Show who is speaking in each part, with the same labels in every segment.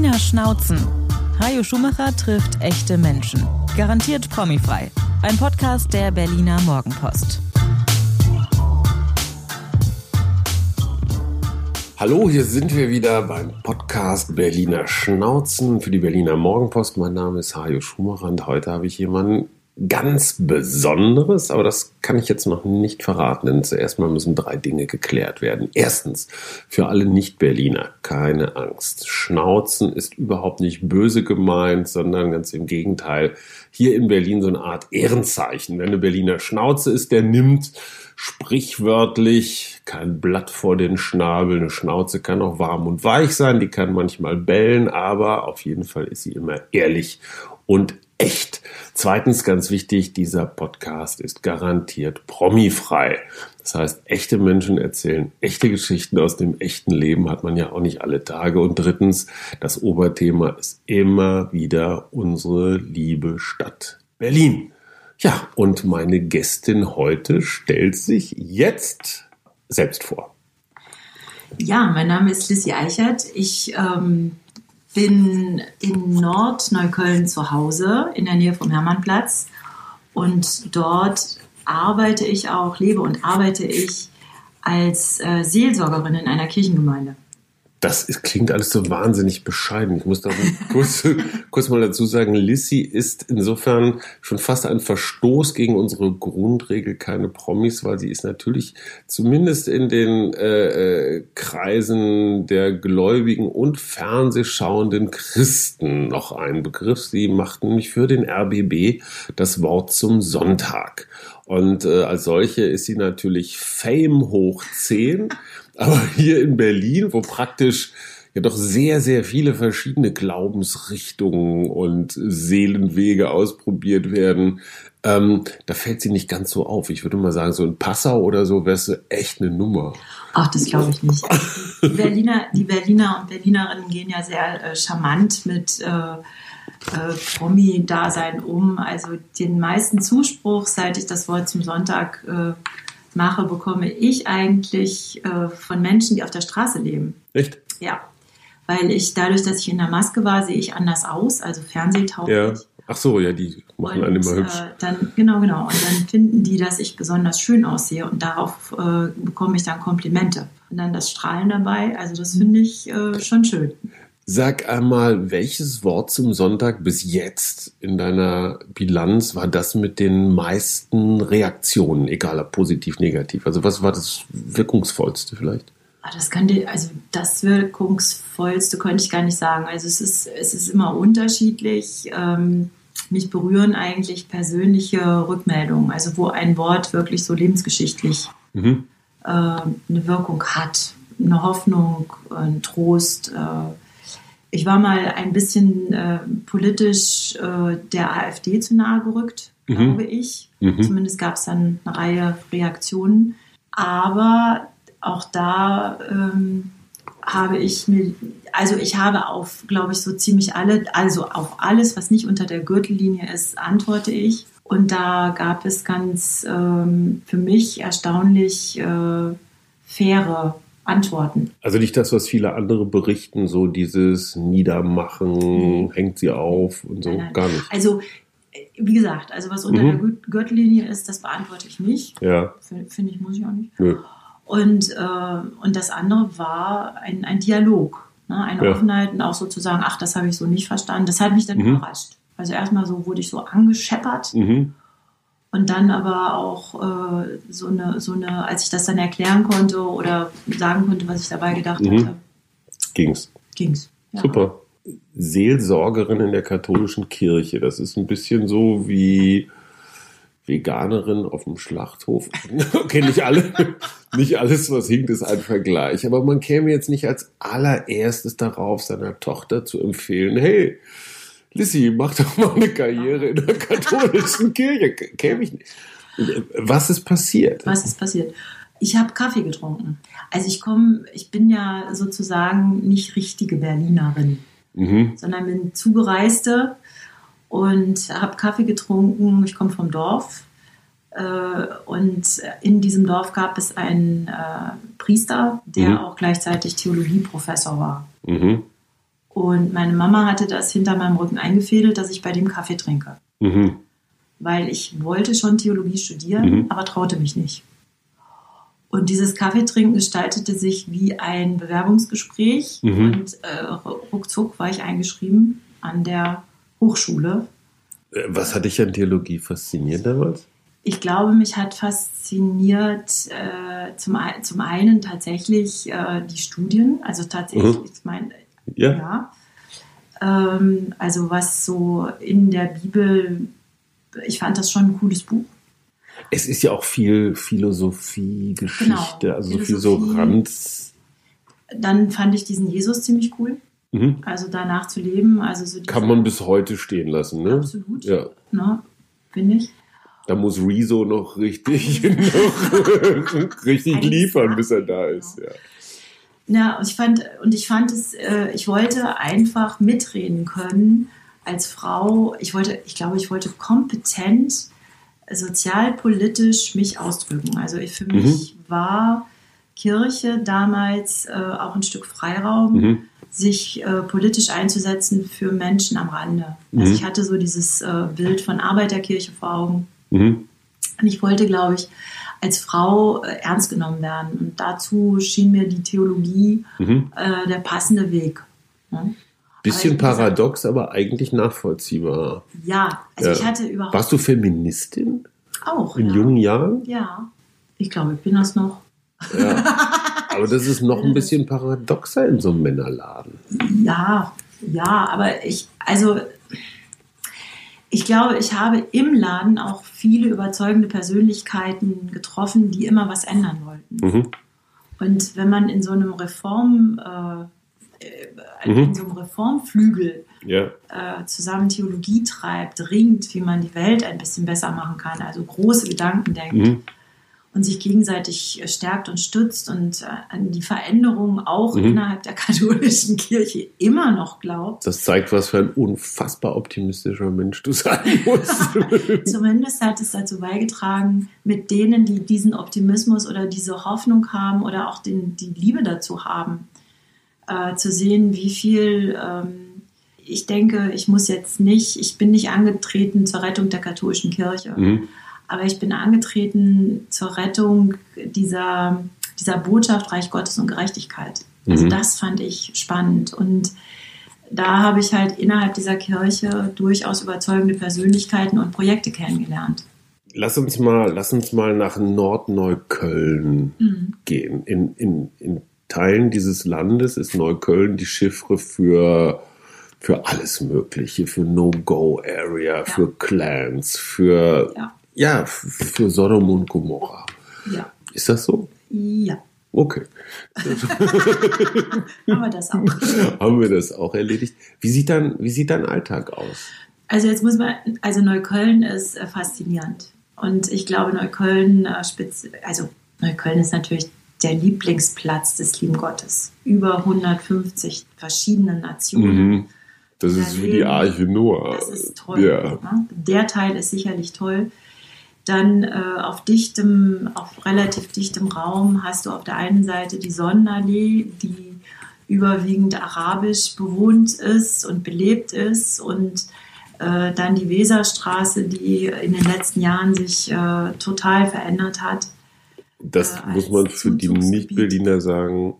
Speaker 1: Berliner Schnauzen. Hajo Schumacher trifft echte Menschen. Garantiert promifrei. Ein Podcast der Berliner Morgenpost.
Speaker 2: Hallo, hier sind wir wieder beim Podcast Berliner Schnauzen für die Berliner Morgenpost. Mein Name ist Hajo Schumacher und heute habe ich jemanden ganz Besonderes, aber das kann ich jetzt noch nicht verraten, denn zuerst mal müssen drei Dinge geklärt werden. Erstens, für alle Nicht-Berliner, keine Angst. Schnauzen ist überhaupt nicht böse gemeint, sondern ganz im Gegenteil. Hier in Berlin so eine Art Ehrenzeichen. Wenn eine Berliner Schnauze ist, der nimmt sprichwörtlich kein Blatt vor den Schnabel. Eine Schnauze kann auch warm und weich sein, die kann manchmal bellen, aber auf jeden Fall ist sie immer ehrlich und echt. Zweitens ganz wichtig, dieser Podcast ist garantiert promifrei. Das heißt, echte Menschen erzählen echte Geschichten aus dem echten Leben, hat man ja auch nicht alle Tage. Und drittens, das Oberthema ist immer wieder unsere liebe Stadt Berlin. Ja, und meine Gästin heute stellt sich jetzt selbst vor.
Speaker 3: Ja, mein Name ist Lissy Eichert. Ich ähm, bin in Nordneukölln zu Hause, in der Nähe vom Hermannplatz. Und dort arbeite ich auch, lebe und arbeite ich als äh, Seelsorgerin in einer Kirchengemeinde.
Speaker 2: Das ist, klingt alles so wahnsinnig bescheiden. Ich muss da kurz, kurz mal dazu sagen, Lissy ist insofern schon fast ein Verstoß gegen unsere Grundregel keine Promis, weil sie ist natürlich zumindest in den äh, äh, Kreisen der gläubigen und fernsehschauenden Christen noch ein Begriff. Sie macht nämlich für den RBB das Wort zum Sonntag. Und äh, als solche ist sie natürlich Fame hoch 10. Aber hier in Berlin, wo praktisch ja doch sehr, sehr viele verschiedene Glaubensrichtungen und Seelenwege ausprobiert werden, ähm, da fällt sie nicht ganz so auf. Ich würde mal sagen, so ein Passau oder so wäre es echt eine Nummer.
Speaker 3: Ach, das glaube ich nicht. Die Berliner, die Berliner und Berlinerinnen gehen ja sehr äh, charmant mit äh, äh, Promi-Dasein um. Also den meisten Zuspruch, seit ich das Wort zum Sonntag äh, mache, bekomme ich eigentlich äh, von Menschen, die auf der Straße leben.
Speaker 2: Echt?
Speaker 3: Ja. Weil ich dadurch, dass ich in der Maske war, sehe ich anders aus, also fernsehtauglich.
Speaker 2: Ja. Ach so, ja, die machen einen immer hübsch.
Speaker 3: Äh, dann, genau, genau. Und dann finden die, dass ich besonders schön aussehe und darauf äh, bekomme ich dann Komplimente. Und dann das Strahlen dabei, also das finde ich äh, schon schön.
Speaker 2: Sag einmal, welches Wort zum Sonntag bis jetzt in deiner Bilanz war das mit den meisten Reaktionen, egal ob positiv, negativ? Also was war das wirkungsvollste vielleicht?
Speaker 3: Ah, das könnte, also das wirkungsvollste könnte ich gar nicht sagen. Also es ist, es ist immer unterschiedlich. Ähm, mich berühren eigentlich persönliche Rückmeldungen, also wo ein Wort wirklich so lebensgeschichtlich mhm. äh, eine Wirkung hat, eine Hoffnung, ein Trost. Äh, ich war mal ein bisschen äh, politisch äh, der AfD zu nahe gerückt, mhm. glaube ich. Mhm. Zumindest gab es dann eine Reihe Reaktionen. Aber auch da ähm, habe ich mir, also ich habe auf, glaube ich, so ziemlich alle, also auf alles, was nicht unter der Gürtellinie ist, antworte ich. Und da gab es ganz ähm, für mich erstaunlich äh, faire Antworten.
Speaker 2: Also nicht das, was viele andere berichten, so dieses Niedermachen, mhm. hängt sie auf und so,
Speaker 3: nein, nein.
Speaker 2: gar nicht.
Speaker 3: Also wie gesagt, also was unter mhm. der Gürtellinie ist, das beantworte ich nicht.
Speaker 2: Ja.
Speaker 3: Finde ich, muss ich auch nicht. Nö. Und, äh, und das andere war ein, ein Dialog, ne? eine ja. Offenheit und auch sozusagen, ach, das habe ich so nicht verstanden. Das hat mich dann mhm. überrascht. Also erstmal so wurde ich so angescheppert. Mhm. Und dann aber auch äh, so, eine, so eine, als ich das dann erklären konnte oder sagen konnte, was ich dabei gedacht mhm. hatte.
Speaker 2: Ging's.
Speaker 3: Ging's.
Speaker 2: Ja. Super. Seelsorgerin in der katholischen Kirche. Das ist ein bisschen so wie Veganerin auf dem Schlachthof. okay, nicht alle, nicht alles, was hinkt, ist ein Vergleich. Aber man käme jetzt nicht als allererstes darauf, seiner Tochter zu empfehlen, hey, Lissy, mach doch mal eine Karriere in der katholischen Kirche. Käme ich nicht. Was ist passiert?
Speaker 3: Was ist passiert? Ich habe Kaffee getrunken. Also ich komme, ich bin ja sozusagen nicht richtige Berlinerin, mhm. sondern bin zugereiste und habe Kaffee getrunken. Ich komme vom Dorf äh, und in diesem Dorf gab es einen äh, Priester, der mhm. auch gleichzeitig Theologieprofessor war. Mhm. Und meine Mama hatte das hinter meinem Rücken eingefädelt, dass ich bei dem Kaffee trinke.
Speaker 2: Mhm.
Speaker 3: Weil ich wollte schon Theologie studieren,
Speaker 2: Mhm.
Speaker 3: aber traute mich nicht. Und dieses Kaffeetrinken gestaltete sich wie ein Bewerbungsgespräch.
Speaker 2: Mhm.
Speaker 3: Und äh, ruckzuck war ich eingeschrieben an der Hochschule.
Speaker 2: Äh, Was hat dich an Theologie fasziniert damals?
Speaker 3: Ich glaube, mich hat fasziniert äh, zum, zum einen tatsächlich äh, die Studien. Also tatsächlich,
Speaker 2: Mhm.
Speaker 3: ich meine,
Speaker 2: Ja.
Speaker 3: ja. Ähm, also was so in der Bibel, ich fand das schon ein cooles Buch.
Speaker 2: Es ist ja auch viel Philosophie, Geschichte,
Speaker 3: Genau,
Speaker 2: also so viel so
Speaker 3: Philosophie.
Speaker 2: Rands.
Speaker 3: Dann fand ich diesen Jesus ziemlich cool.
Speaker 2: Mhm.
Speaker 3: Also danach zu leben, also so
Speaker 2: Kann man bis heute stehen lassen, ne?
Speaker 3: absolut,
Speaker 2: Ja.
Speaker 3: ne, finde ich.
Speaker 2: Da muss Rezo noch richtig, noch richtig liefern, bis er da ist.
Speaker 3: genau.
Speaker 2: Ja.
Speaker 3: Ja, und ich fand, und ich fand es, äh, ich wollte einfach mitreden können als Frau. Ich wollte, ich glaube, ich wollte kompetent sozialpolitisch mich ausdrücken. Also ich, für
Speaker 2: Mhm.
Speaker 3: mich war Kirche damals äh, auch ein Stück Freiraum,
Speaker 2: Mhm.
Speaker 3: sich äh, politisch einzusetzen für Menschen am Rande. Also
Speaker 2: Mhm.
Speaker 3: ich hatte so dieses äh, Bild von Arbeiterkirche vor Augen.
Speaker 2: Mhm.
Speaker 3: Und ich wollte, glaube ich, als Frau äh, ernst genommen werden. Und dazu schien mir die Theologie
Speaker 2: Mhm.
Speaker 3: äh, der passende Weg. Ne?
Speaker 2: Bisschen
Speaker 3: Aber sagen-
Speaker 2: paradox, aber eigentlich nachvollziehbar.
Speaker 3: Ja, also
Speaker 2: Ja.
Speaker 3: ich hatte überhaupt
Speaker 2: Warst du Feministin
Speaker 3: auch.
Speaker 2: in
Speaker 3: ja.
Speaker 2: jungen Jahren?
Speaker 3: Ja, ich glaube, ich bin das noch.
Speaker 2: Ja. Aber das ist noch ein bisschen paradoxer in so einem Männerladen.
Speaker 3: Ja, ja, aber ich, also ich glaube, ich habe im Laden auch viele überzeugende Persönlichkeiten getroffen, die immer was ändern wollten.
Speaker 2: Mhm.
Speaker 3: Und wenn man in so einem Reform, äh, äh,
Speaker 2: Mhm.
Speaker 3: in so einem Reformflügel
Speaker 2: Ja.
Speaker 3: äh, zusammen Theologie treibt, ringt, wie man die Welt ein bisschen besser machen kann, also große Gedanken denkt
Speaker 2: Mhm.
Speaker 3: Und sich gegenseitig äh, stärkt und stützt und äh, an die Veränderungen auch
Speaker 2: Mhm.
Speaker 3: innerhalb der katholischen Kirche immer noch glaubt.
Speaker 2: Das zeigt, was für ein unfassbar optimistischer Mensch du sein musst.
Speaker 3: Zumindest hat es dazu beigetragen, mit denen, die diesen Optimismus oder diese Hoffnung haben oder auch den, die Liebe dazu haben, äh, zu sehen, wie viel ähm, ich denke, ich muss jetzt nicht, ich bin nicht angetreten zur Rettung der katholischen Kirche,
Speaker 2: mhm.
Speaker 3: Aber ich bin angetreten zur Rettung dieser, dieser Botschaft Reich Gottes und Gerechtigkeit. Also
Speaker 2: Mhm.
Speaker 3: das fand ich spannend und da habe ich halt innerhalb dieser Kirche durchaus überzeugende Persönlichkeiten und Projekte kennengelernt.
Speaker 2: Lass uns mal, lass uns mal nach Nordneukölln
Speaker 3: Mhm.
Speaker 2: gehen. In, in, in Teilen dieses Landes ist Neukölln die Chiffre für, für alles Mögliche, für No-Go-Area, für Clans, für,
Speaker 3: Ja.
Speaker 2: Ja, für Sodom und Gomorra.
Speaker 3: Ja,
Speaker 2: Ist das so?
Speaker 3: ja,
Speaker 2: Okay.
Speaker 3: aber das auch.
Speaker 2: Haben wir das auch erledigt. Wie sieht dein, wie sieht dein Alltag aus?
Speaker 3: Also jetzt muss man, also Neukölln ist äh, faszinierend. Und ich glaube, Neukölln, äh, also Neukölln ist natürlich der Lieblingsplatz des lieben Gottes. Über 150 verschiedene Nationen.
Speaker 2: Mhm. Das ist wie die Arche Noah.
Speaker 3: Das ist toll.
Speaker 2: Ja.
Speaker 3: Ne? Der Teil ist sicherlich toll. Dann äh, auf dichtem, auf relativ dichtem Raum hast du auf der einen Seite die Sonnenallee, die überwiegend arabisch bewohnt ist und belebt ist und äh, dann die Weserstraße, die in den letzten Jahren sich äh, total verändert hat.
Speaker 2: Das
Speaker 3: äh,
Speaker 2: muss man für die. Nicht-Berliner sagen,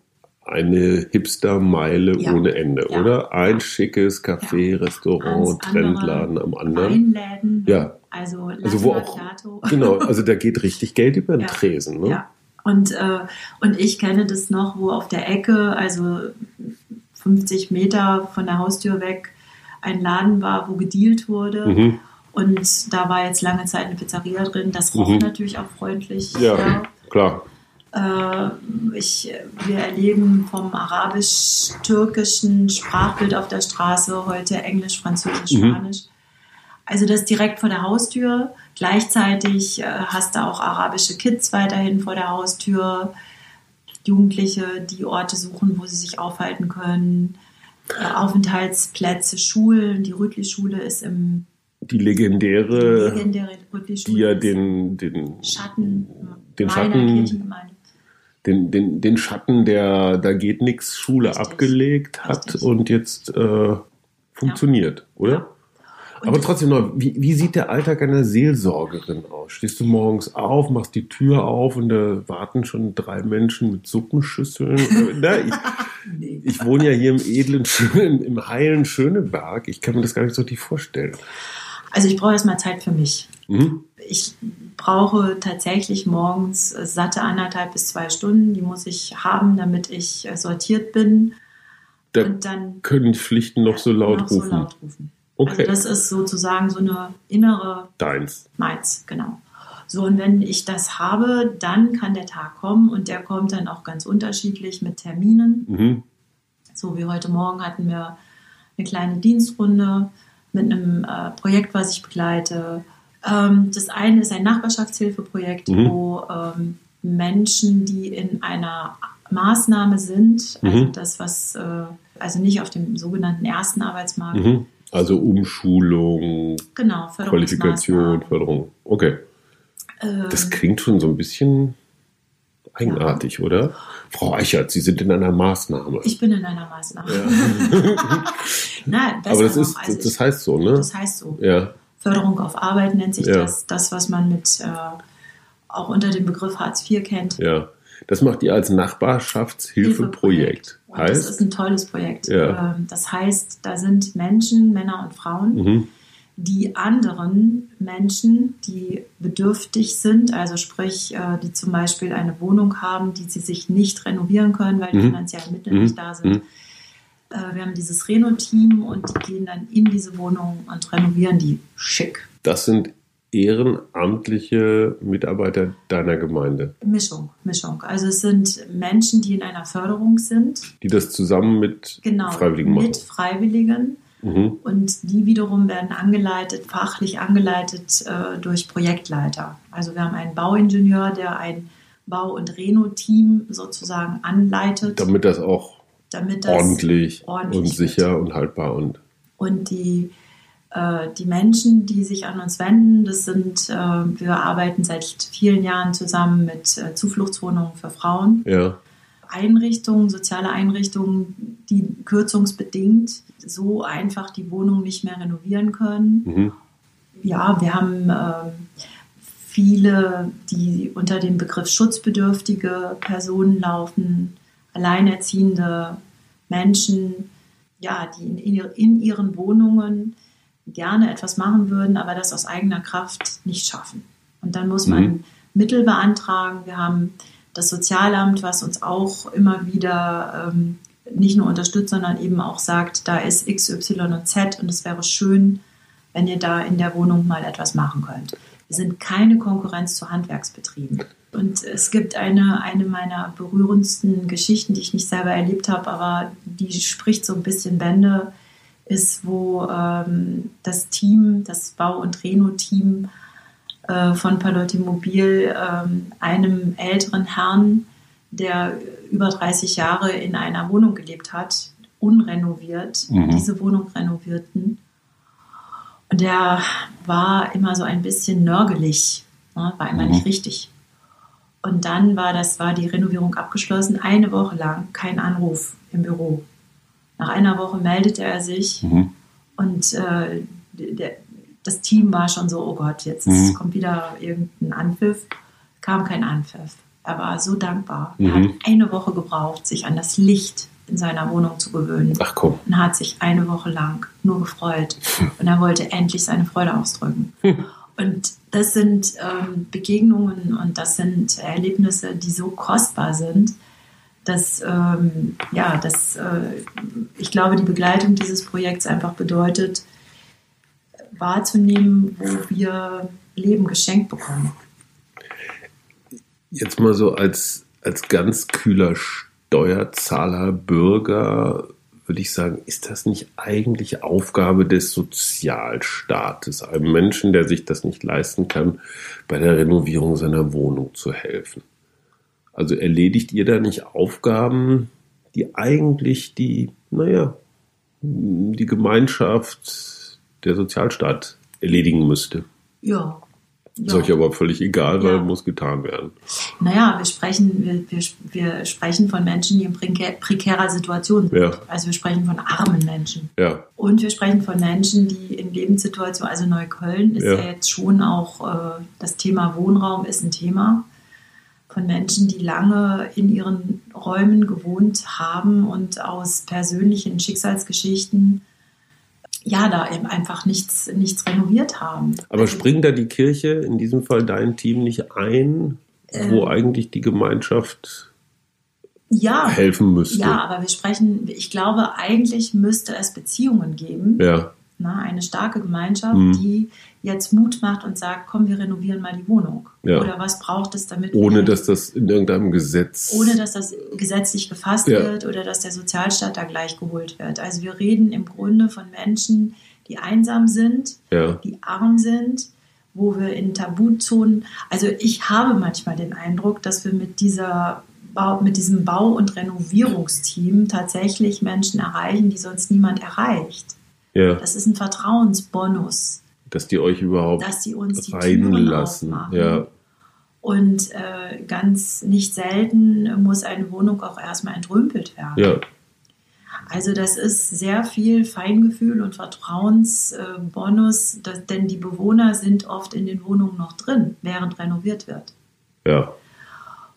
Speaker 2: eine Hipster-Meile
Speaker 3: Ja.
Speaker 2: ohne Ende,
Speaker 3: Ja.
Speaker 2: oder? Ein
Speaker 3: Ja.
Speaker 2: schickes Café, Restaurant,
Speaker 3: Ganz andere
Speaker 2: Trendladen am anderen.
Speaker 3: Weinläden,
Speaker 2: Ja.
Speaker 3: Also
Speaker 2: Also wo auch, genau, also da geht richtig Geld über den
Speaker 3: Ja.
Speaker 2: Tresen, ne?
Speaker 3: Ja. Und, äh, und ich kenne das noch, wo auf der Ecke, also 50 Meter von der Haustür weg, ein Laden war, wo gedealt wurde.
Speaker 2: Mhm.
Speaker 3: Und da war jetzt lange Zeit eine Pizzeria drin. Das roch
Speaker 2: Mhm.
Speaker 3: natürlich auch freundlich.
Speaker 2: Ja, klar.
Speaker 3: Äh, ich, wir erleben vom arabisch-türkischen Sprachbild auf der Straße heute Englisch, Französisch,
Speaker 2: Mhm.
Speaker 3: Also das direkt vor der Haustür. Gleichzeitig äh, hast du auch arabische Kids weiterhin vor der Haustür. Jugendliche, die Orte suchen, wo sie sich aufhalten können. Äh, Aufenthaltsplätze, Schulen. Die Rütli-Schule ist im
Speaker 2: Die legendäre,
Speaker 3: legendäre Rütli-Schule.
Speaker 2: die ja den, den,
Speaker 3: Schatten
Speaker 2: den Schatten- den, den, den Schatten der Da geht nix Schule
Speaker 3: Richtig.
Speaker 2: abgelegt hat
Speaker 3: Richtig.
Speaker 2: und jetzt äh, funktioniert, oder?
Speaker 3: Ja. Und
Speaker 2: Aber trotzdem noch, wie, wie sieht der Alltag einer Seelsorgerin aus? Stehst du morgens auf, machst die Tür auf und da warten schon drei Menschen mit Suppenschüsseln? Äh, ne, ich, ich wohne ja hier im edlen, schönen, im heilen Schöneberg. Ich kann mir das gar nicht so richtig vorstellen.
Speaker 3: Also ich brauche erstmal Zeit für mich.
Speaker 2: Mhm.
Speaker 3: Ich brauche tatsächlich morgens satte anderthalb bis zwei Stunden. Die muss ich haben, damit ich äh, sortiert bin.
Speaker 2: Da
Speaker 3: und dann
Speaker 2: können Pflichten noch so laut
Speaker 3: noch
Speaker 2: rufen.
Speaker 3: So laut rufen.
Speaker 2: Okay,
Speaker 3: Also das ist sozusagen so eine innere
Speaker 2: deins.
Speaker 3: Meins, genau. So, und wenn ich das habe, dann kann der Tag kommen und der kommt dann auch ganz unterschiedlich mit Terminen.
Speaker 2: Mhm.
Speaker 3: So wie heute Morgen hatten wir eine kleine Dienstrunde mit einem äh, Projekt, was ich begleite. Ähm, das eine ist ein Nachbarschaftshilfeprojekt,
Speaker 2: Mhm.
Speaker 3: wo ähm, Menschen, die in einer Maßnahme sind, also
Speaker 2: Mhm.
Speaker 3: das, was, äh, also nicht auf dem sogenannten ersten Arbeitsmarkt,
Speaker 2: Mhm. Also Umschulung,
Speaker 3: genau,
Speaker 2: Qualifikation. Förderung. Okay.
Speaker 3: Ähm,
Speaker 2: Das klingt schon so ein bisschen eigenartig, oder? Frau Eichert, Sie sind in einer Maßnahme.
Speaker 3: ich bin in einer Maßnahme.
Speaker 2: Ja.
Speaker 3: Nein, besser
Speaker 2: Aber das ist,
Speaker 3: Also
Speaker 2: das heißt so, ne?
Speaker 3: das heißt so.
Speaker 2: Ja.
Speaker 3: Förderung auf Arbeit nennt sich
Speaker 2: Ja.
Speaker 3: das. Das, was man mit äh, auch unter dem Begriff Hartz IV kennt.
Speaker 2: Ja. Das macht ihr als Nachbarschaftshilfeprojekt.
Speaker 3: Das ist ein tolles Projekt.
Speaker 2: Ja.
Speaker 3: Ähm, Das heißt, da sind Menschen, Männer und Frauen,
Speaker 2: Mhm.
Speaker 3: die anderen Menschen, die bedürftig sind, also sprich, äh, die zum Beispiel eine Wohnung haben, die sie sich nicht renovieren können, weil die
Speaker 2: Mhm.
Speaker 3: finanziellen Mittel
Speaker 2: Mhm.
Speaker 3: nicht da sind.
Speaker 2: Mhm.
Speaker 3: Äh, Wir haben dieses Reno-Team und die gehen dann in diese Wohnung und renovieren die schick.
Speaker 2: Das sind ehrenamtliche Mitarbeiter deiner Gemeinde,
Speaker 3: Mischung, Mischung. Also es sind Menschen, die in einer Förderung sind,
Speaker 2: die das zusammen mit
Speaker 3: genau,
Speaker 2: Freiwilligen machen.
Speaker 3: mit Freiwilligen.
Speaker 2: Mhm.
Speaker 3: Und die wiederum werden angeleitet, fachlich angeleitet äh, durch Projektleiter. Also wir haben einen Bauingenieur, der ein Bau- und Reno-Team sozusagen anleitet,
Speaker 2: Damit das auch
Speaker 3: damit das
Speaker 2: ordentlich,
Speaker 3: ordentlich
Speaker 2: und
Speaker 3: wird.
Speaker 2: sicher und haltbar und
Speaker 3: Und die, die Menschen, die sich an uns wenden, das sind, äh, wir arbeiten seit vielen Jahren zusammen mit äh, Zufluchtswohnungen für Frauen.
Speaker 2: ja.
Speaker 3: Einrichtungen, soziale Einrichtungen, die kürzungsbedingt so einfach die Wohnung nicht mehr renovieren können.
Speaker 2: Mhm.
Speaker 3: Ja, wir haben viele, die unter dem Begriff schutzbedürftige Personen laufen, alleinerziehende Menschen, ja, die in, in ihren Wohnungen gerne etwas machen würden, aber das aus eigener Kraft nicht schaffen. Und dann muss man
Speaker 2: Mhm.
Speaker 3: Mittel beantragen. Wir haben das Sozialamt, was uns auch immer wieder ähm, nicht nur unterstützt, sondern eben auch sagt, da ist X, Y und Z und es wäre schön, wenn ihr da in der Wohnung mal etwas machen könnt. Wir sind keine Konkurrenz zu Handwerksbetrieben. Und es gibt eine, eine meiner berührendsten Geschichten, die ich nicht selber erlebt habe, aber die spricht so ein bisschen Bände, ist, wo ähm, das Team, das Bau- und Reno-Team äh, von Palotti Mobil ähm, einem älteren Herrn, der über 30 Jahre in einer Wohnung gelebt hat, unrenoviert,
Speaker 2: Mhm.
Speaker 3: diese Wohnung renovierten. Und der war immer so ein bisschen nörgelig, ne? war immer
Speaker 2: Mhm.
Speaker 3: nicht richtig. Und dann war das, war die Renovierung abgeschlossen, eine Woche lang kein Anruf im Büro. Nach einer Woche meldete er sich
Speaker 2: Mhm.
Speaker 3: und äh, der, das Team war schon so, oh Gott, jetzt
Speaker 2: Mhm.
Speaker 3: kommt wieder irgendein Anpfiff. Kam kein Anpfiff. Er war so dankbar.
Speaker 2: Mhm.
Speaker 3: Er hat eine Woche gebraucht, sich an das Licht in seiner Wohnung zu gewöhnen.
Speaker 2: Ach komm.
Speaker 3: Und hat sich eine Woche lang nur gefreut. Und er wollte endlich seine Freude ausdrücken. Und das sind ähm, Begegnungen und das sind Erlebnisse, die so kostbar sind, dass, ähm, ja, dass äh, ich glaube, die Begleitung dieses Projekts einfach bedeutet, wahrzunehmen, wo wir Leben geschenkt bekommen.
Speaker 2: Jetzt mal so als, als ganz kühler Steuerzahler, Bürger, würde ich sagen, ist das nicht eigentlich Aufgabe des Sozialstaates, einem Menschen, der sich das nicht leisten kann, bei der Renovierung seiner Wohnung zu helfen? Also erledigt ihr da nicht Aufgaben, die eigentlich die, naja, die Gemeinschaft, der Sozialstaat erledigen müsste?
Speaker 3: Ja,
Speaker 2: Ja. Ist euch aber völlig egal, weil
Speaker 3: Ja.
Speaker 2: muss getan werden.
Speaker 3: Naja, wir sprechen, wir, wir, wir sprechen von Menschen, die in prekär, prekärer Situation sind.
Speaker 2: Ja.
Speaker 3: Also wir sprechen von armen Menschen.
Speaker 2: Ja,
Speaker 3: Und wir sprechen von Menschen, die in Lebenssituationen, also Neukölln ist
Speaker 2: Ja.
Speaker 3: ja, jetzt schon auch, äh, das Thema Wohnraum ist ein Thema. Von Menschen, die lange in ihren Räumen gewohnt haben und aus persönlichen Schicksalsgeschichten ja da eben einfach nichts, nichts renoviert haben.
Speaker 2: aber springt da die Kirche, in diesem Fall dein Team, nicht ein, wo
Speaker 3: Ähm.
Speaker 2: eigentlich die Gemeinschaft
Speaker 3: ja,
Speaker 2: helfen müsste?
Speaker 3: Ja, aber wir sprechen, ich glaube, eigentlich müsste es Beziehungen geben,
Speaker 2: Ja,
Speaker 3: na, eine starke Gemeinschaft,
Speaker 2: Mhm.
Speaker 3: die jetzt Mut macht und sagt, komm, wir renovieren mal die Wohnung.
Speaker 2: Ja.
Speaker 3: Oder was braucht es, damit
Speaker 2: ohne dass das in irgendeinem Gesetz.
Speaker 3: ohne dass das gesetzlich gefasst
Speaker 2: Ja.
Speaker 3: wird oder dass der Sozialstaat da gleich geholt wird. Also wir reden im Grunde von Menschen, die einsam sind,
Speaker 2: Ja,
Speaker 3: die arm sind, wo wir in Tabuzonen, also ich habe manchmal den Eindruck, dass wir mit dieser mit diesem Bau- und Renovierungsteam tatsächlich Menschen erreichen, die sonst niemand erreicht. Das ist ein Vertrauensbonus,
Speaker 2: dass die euch überhaupt
Speaker 3: dass sie uns die
Speaker 2: reinlassen. Ja,
Speaker 3: Und äh, ganz nicht selten muss eine Wohnung auch erstmal entrümpelt werden.
Speaker 2: ja,
Speaker 3: Also das ist sehr viel Feingefühl und Vertrauensbonus, das- denn die Bewohner sind oft in den Wohnungen noch drin, während renoviert wird.
Speaker 2: ja,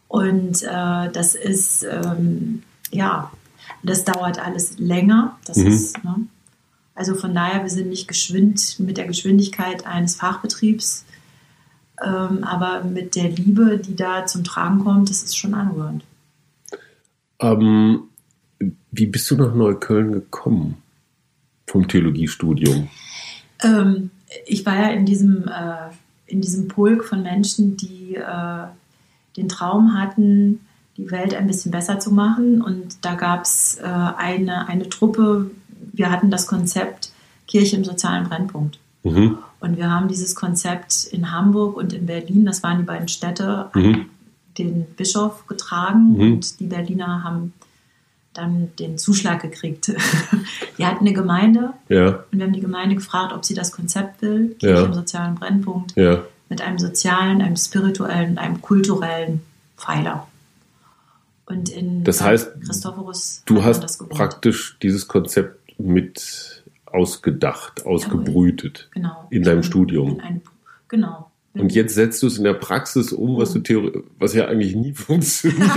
Speaker 3: Und äh, das ist, ähm, ja, das dauert alles länger. Das
Speaker 2: Mhm.
Speaker 3: ist, ne? Also von daher, wir sind nicht geschwind mit der Geschwindigkeit eines Fachbetriebs, ähm, aber mit der Liebe, die da zum Tragen kommt, das ist schon anrührend.
Speaker 2: Ähm, wie bist du nach Neukölln gekommen? Vom Theologiestudium.
Speaker 3: Ähm, ich war ja in diesem, äh, in diesem Pulk von Menschen, die äh, den Traum hatten, die Welt ein bisschen besser zu machen. Und da gab es äh, eine, eine Truppe, wir hatten das Konzept Kirche im sozialen Brennpunkt.
Speaker 2: Mhm.
Speaker 3: Und wir haben dieses Konzept in Hamburg und in Berlin, das waren die beiden Städte, an
Speaker 2: Mhm.
Speaker 3: den Bischof getragen
Speaker 2: Mhm.
Speaker 3: und die Berliner haben dann den Zuschlag gekriegt. die hatten eine Gemeinde
Speaker 2: Ja,
Speaker 3: und wir haben die Gemeinde gefragt, ob sie das Konzept will, Kirche
Speaker 2: Ja.
Speaker 3: im sozialen Brennpunkt,
Speaker 2: ja.
Speaker 3: mit einem sozialen, einem spirituellen und einem kulturellen Pfeiler. Und in
Speaker 2: Das heißt,
Speaker 3: Christophorus
Speaker 2: Du hast praktisch dieses Konzept mit ausgedacht, ausgebrütet
Speaker 3: genau.
Speaker 2: in deinem Studium.
Speaker 3: In eine, genau.
Speaker 2: Und jetzt setzt du es in der Praxis um, was du Theorie, was ja eigentlich nie funktioniert.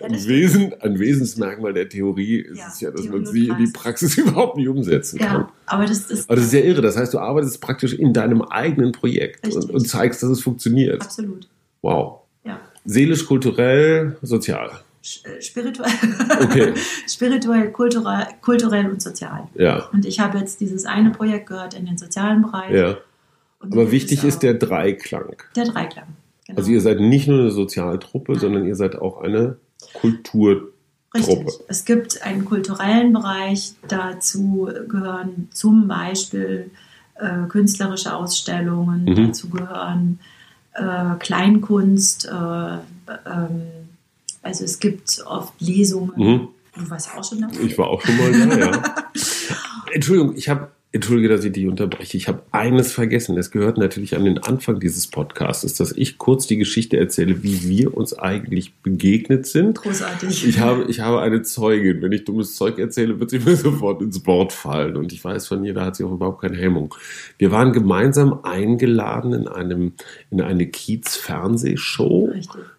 Speaker 3: Ja,
Speaker 2: Wesen, ein Wesensmerkmal der Theorie ist
Speaker 3: Ja,
Speaker 2: es ja, dass
Speaker 3: Theorie
Speaker 2: man sie in die
Speaker 3: Praxis.
Speaker 2: Überhaupt nicht umsetzen kann.
Speaker 3: Ja, aber das ist
Speaker 2: Aber das ist ja irre. Das heißt, du arbeitest praktisch in deinem eigenen Projekt und, und zeigst, dass es funktioniert.
Speaker 3: absolut.
Speaker 2: Wow.
Speaker 3: Ja.
Speaker 2: Seelisch, kulturell, sozial.
Speaker 3: Äh, Spirituell,
Speaker 2: Okay.
Speaker 3: spirituell kulturell, kulturell und sozial.
Speaker 2: Ja.
Speaker 3: Und ich habe jetzt dieses eine Projekt gehört in den sozialen Bereich.
Speaker 2: Ja. Aber wichtig ist
Speaker 3: auch
Speaker 2: der Dreiklang.
Speaker 3: der Dreiklang. Genau.
Speaker 2: Also ihr seid nicht nur eine Sozialtruppe,
Speaker 3: Nein.
Speaker 2: sondern ihr seid auch eine Kulturtruppe.
Speaker 3: Richtig. Es gibt einen kulturellen Bereich, dazu gehören zum Beispiel äh, künstlerische Ausstellungen,
Speaker 2: Mhm.
Speaker 3: dazu gehören äh, Kleinkunst, äh, ähm, also es gibt oft Lesungen.
Speaker 2: Mhm.
Speaker 3: Du warst ja auch schon da.
Speaker 2: Ich war auch schon mal da, ja. Entschuldigung, ich habe, entschuldige, dass ich dich unterbreche. Ich habe eines vergessen. Es gehört natürlich an den Anfang dieses Podcasts, dass ich kurz die Geschichte erzähle, wie wir uns eigentlich begegnet sind.
Speaker 3: Großartig.
Speaker 2: Ich habe, ich habe eine Zeugin. Wenn ich dummes Zeug erzähle, wird sie mir sofort ins Wort fallen. Und ich weiß von ihr, da hat sie auch überhaupt keine Hemmung. Wir waren gemeinsam eingeladen in einem, in eine Kiez-Fernsehshow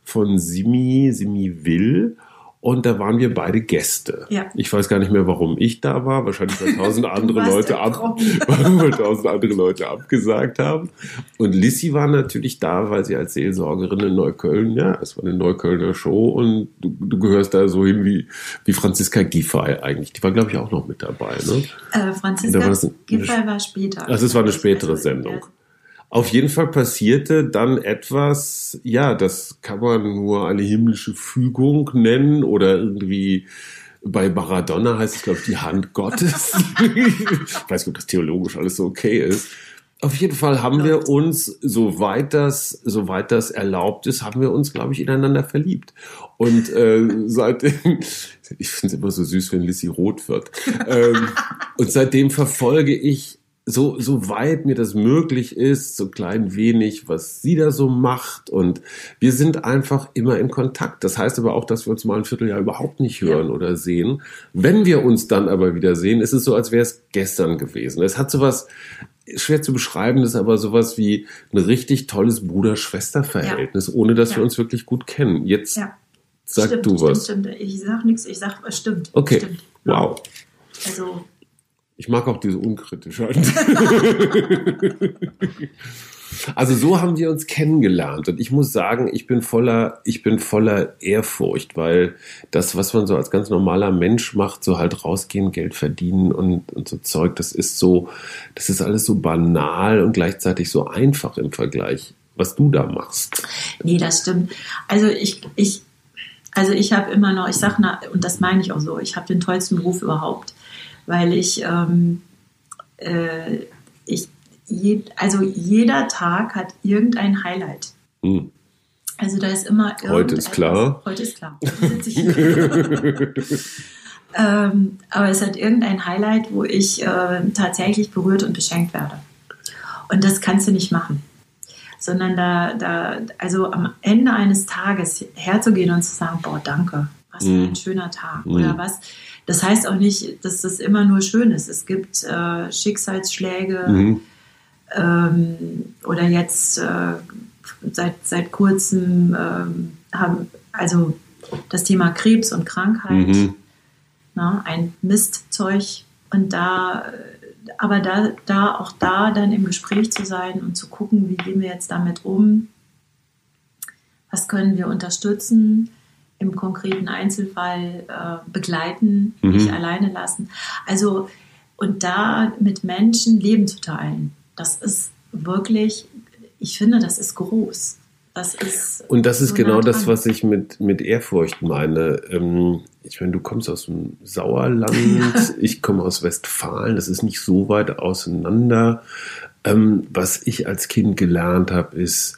Speaker 2: von Simi, Simi Will. Und da waren wir beide Gäste.
Speaker 3: Ja.
Speaker 2: Ich weiß gar nicht mehr, warum ich da war. Wahrscheinlich, weil tausend andere Leute ab, weil tausend andere Leute abgesagt haben. Und Lissy war natürlich da, weil sie als Seelsorgerin in Neukölln, ja, es war eine Neuköllner Show und du, du gehörst da so hin wie, wie Franziska Giffey eigentlich. Die war, glaube ich, auch noch mit dabei, ne?
Speaker 3: Äh,
Speaker 2: Da war
Speaker 3: Franziska
Speaker 2: das
Speaker 3: Giffey war später.
Speaker 2: Also es war eine spätere
Speaker 3: Also,
Speaker 2: Sendung. Auf jeden Fall passierte dann etwas, ja, das kann man nur eine himmlische Fügung nennen oder irgendwie bei Maradona heißt es, glaube ich, die Hand Gottes. ich weiß nicht, ob das theologisch alles so okay ist. Auf jeden Fall haben wir uns, soweit das, soweit das erlaubt ist, haben wir uns, glaube ich, ineinander verliebt. Und äh, seitdem, ich finde es immer so süß, wenn Lissy rot wird. ähm, und seitdem verfolge ich so, so weit mir das möglich ist, so klein wenig, was sie da so macht. Und wir sind einfach immer in Kontakt. Das heißt aber auch, dass wir uns mal ein Vierteljahr überhaupt nicht hören ja. oder sehen. Wenn wir uns dann aber wieder sehen, ist es so, als wäre es gestern gewesen. Es hat sowas, schwer zu beschreiben, ist aber sowas wie ein richtig tolles Bruder-Schwester-Verhältnis, ja. ohne dass ja. wir uns wirklich gut kennen. Jetzt sag
Speaker 3: stimmt,
Speaker 2: du was.
Speaker 3: Stimmt, stimmt. Ich sag nichts, ich sag, es stimmt.
Speaker 2: Okay.
Speaker 3: Stimmt.
Speaker 2: Wow.
Speaker 3: Also,
Speaker 2: ich mag auch diese unkritische. also so haben wir uns kennengelernt und ich muss sagen, ich bin voller, ich bin voller Ehrfurcht, weil das, was man so als ganz normaler Mensch macht, so halt rausgehen, Geld verdienen und, und so Zeug, das ist so, das ist alles so banal und gleichzeitig so einfach im Vergleich, was du da machst.
Speaker 3: Nee, das stimmt. Also ich, ich, also ich habe immer noch, ich sag, und das meine ich auch so, ich habe den tollsten Beruf überhaupt weil ich, ähm, äh, ich je, also jeder Tag hat irgendein Highlight. Mhm. Also da ist immer
Speaker 2: Heute ist klar.
Speaker 3: Heute ist klar. Ähm, aber es hat irgendein Highlight, wo ich äh, tatsächlich berührt und beschenkt werde. Und das kannst du nicht machen. Sondern da, da, also am Ende eines Tages herzugehen und zu sagen, boah, danke, was für ein mhm. schöner Tag. Mhm. Oder was, das heißt auch nicht, dass das immer nur schön ist. Es gibt äh, Schicksalsschläge mhm. ähm, oder jetzt äh, seit, seit kurzem ähm, haben, also das Thema Krebs und Krankheit, mhm. na, ein Mistzeug. Und da, aber da, da auch da dann im Gespräch zu sein und zu gucken, wie gehen wir jetzt damit um, was können wir unterstützen, im konkreten Einzelfall äh, begleiten, mhm. nicht alleine lassen. Also, und da mit Menschen Leben zu teilen, das ist wirklich, ich finde, das ist groß. Das ist
Speaker 2: und das ist so genau das, was ich mit, mit Ehrfurcht meine. Ähm, ich meine, du kommst aus dem Sauerland, ja. ich komme aus Westfalen, das ist nicht so weit auseinander. Ähm, was ich als Kind gelernt habe, ist,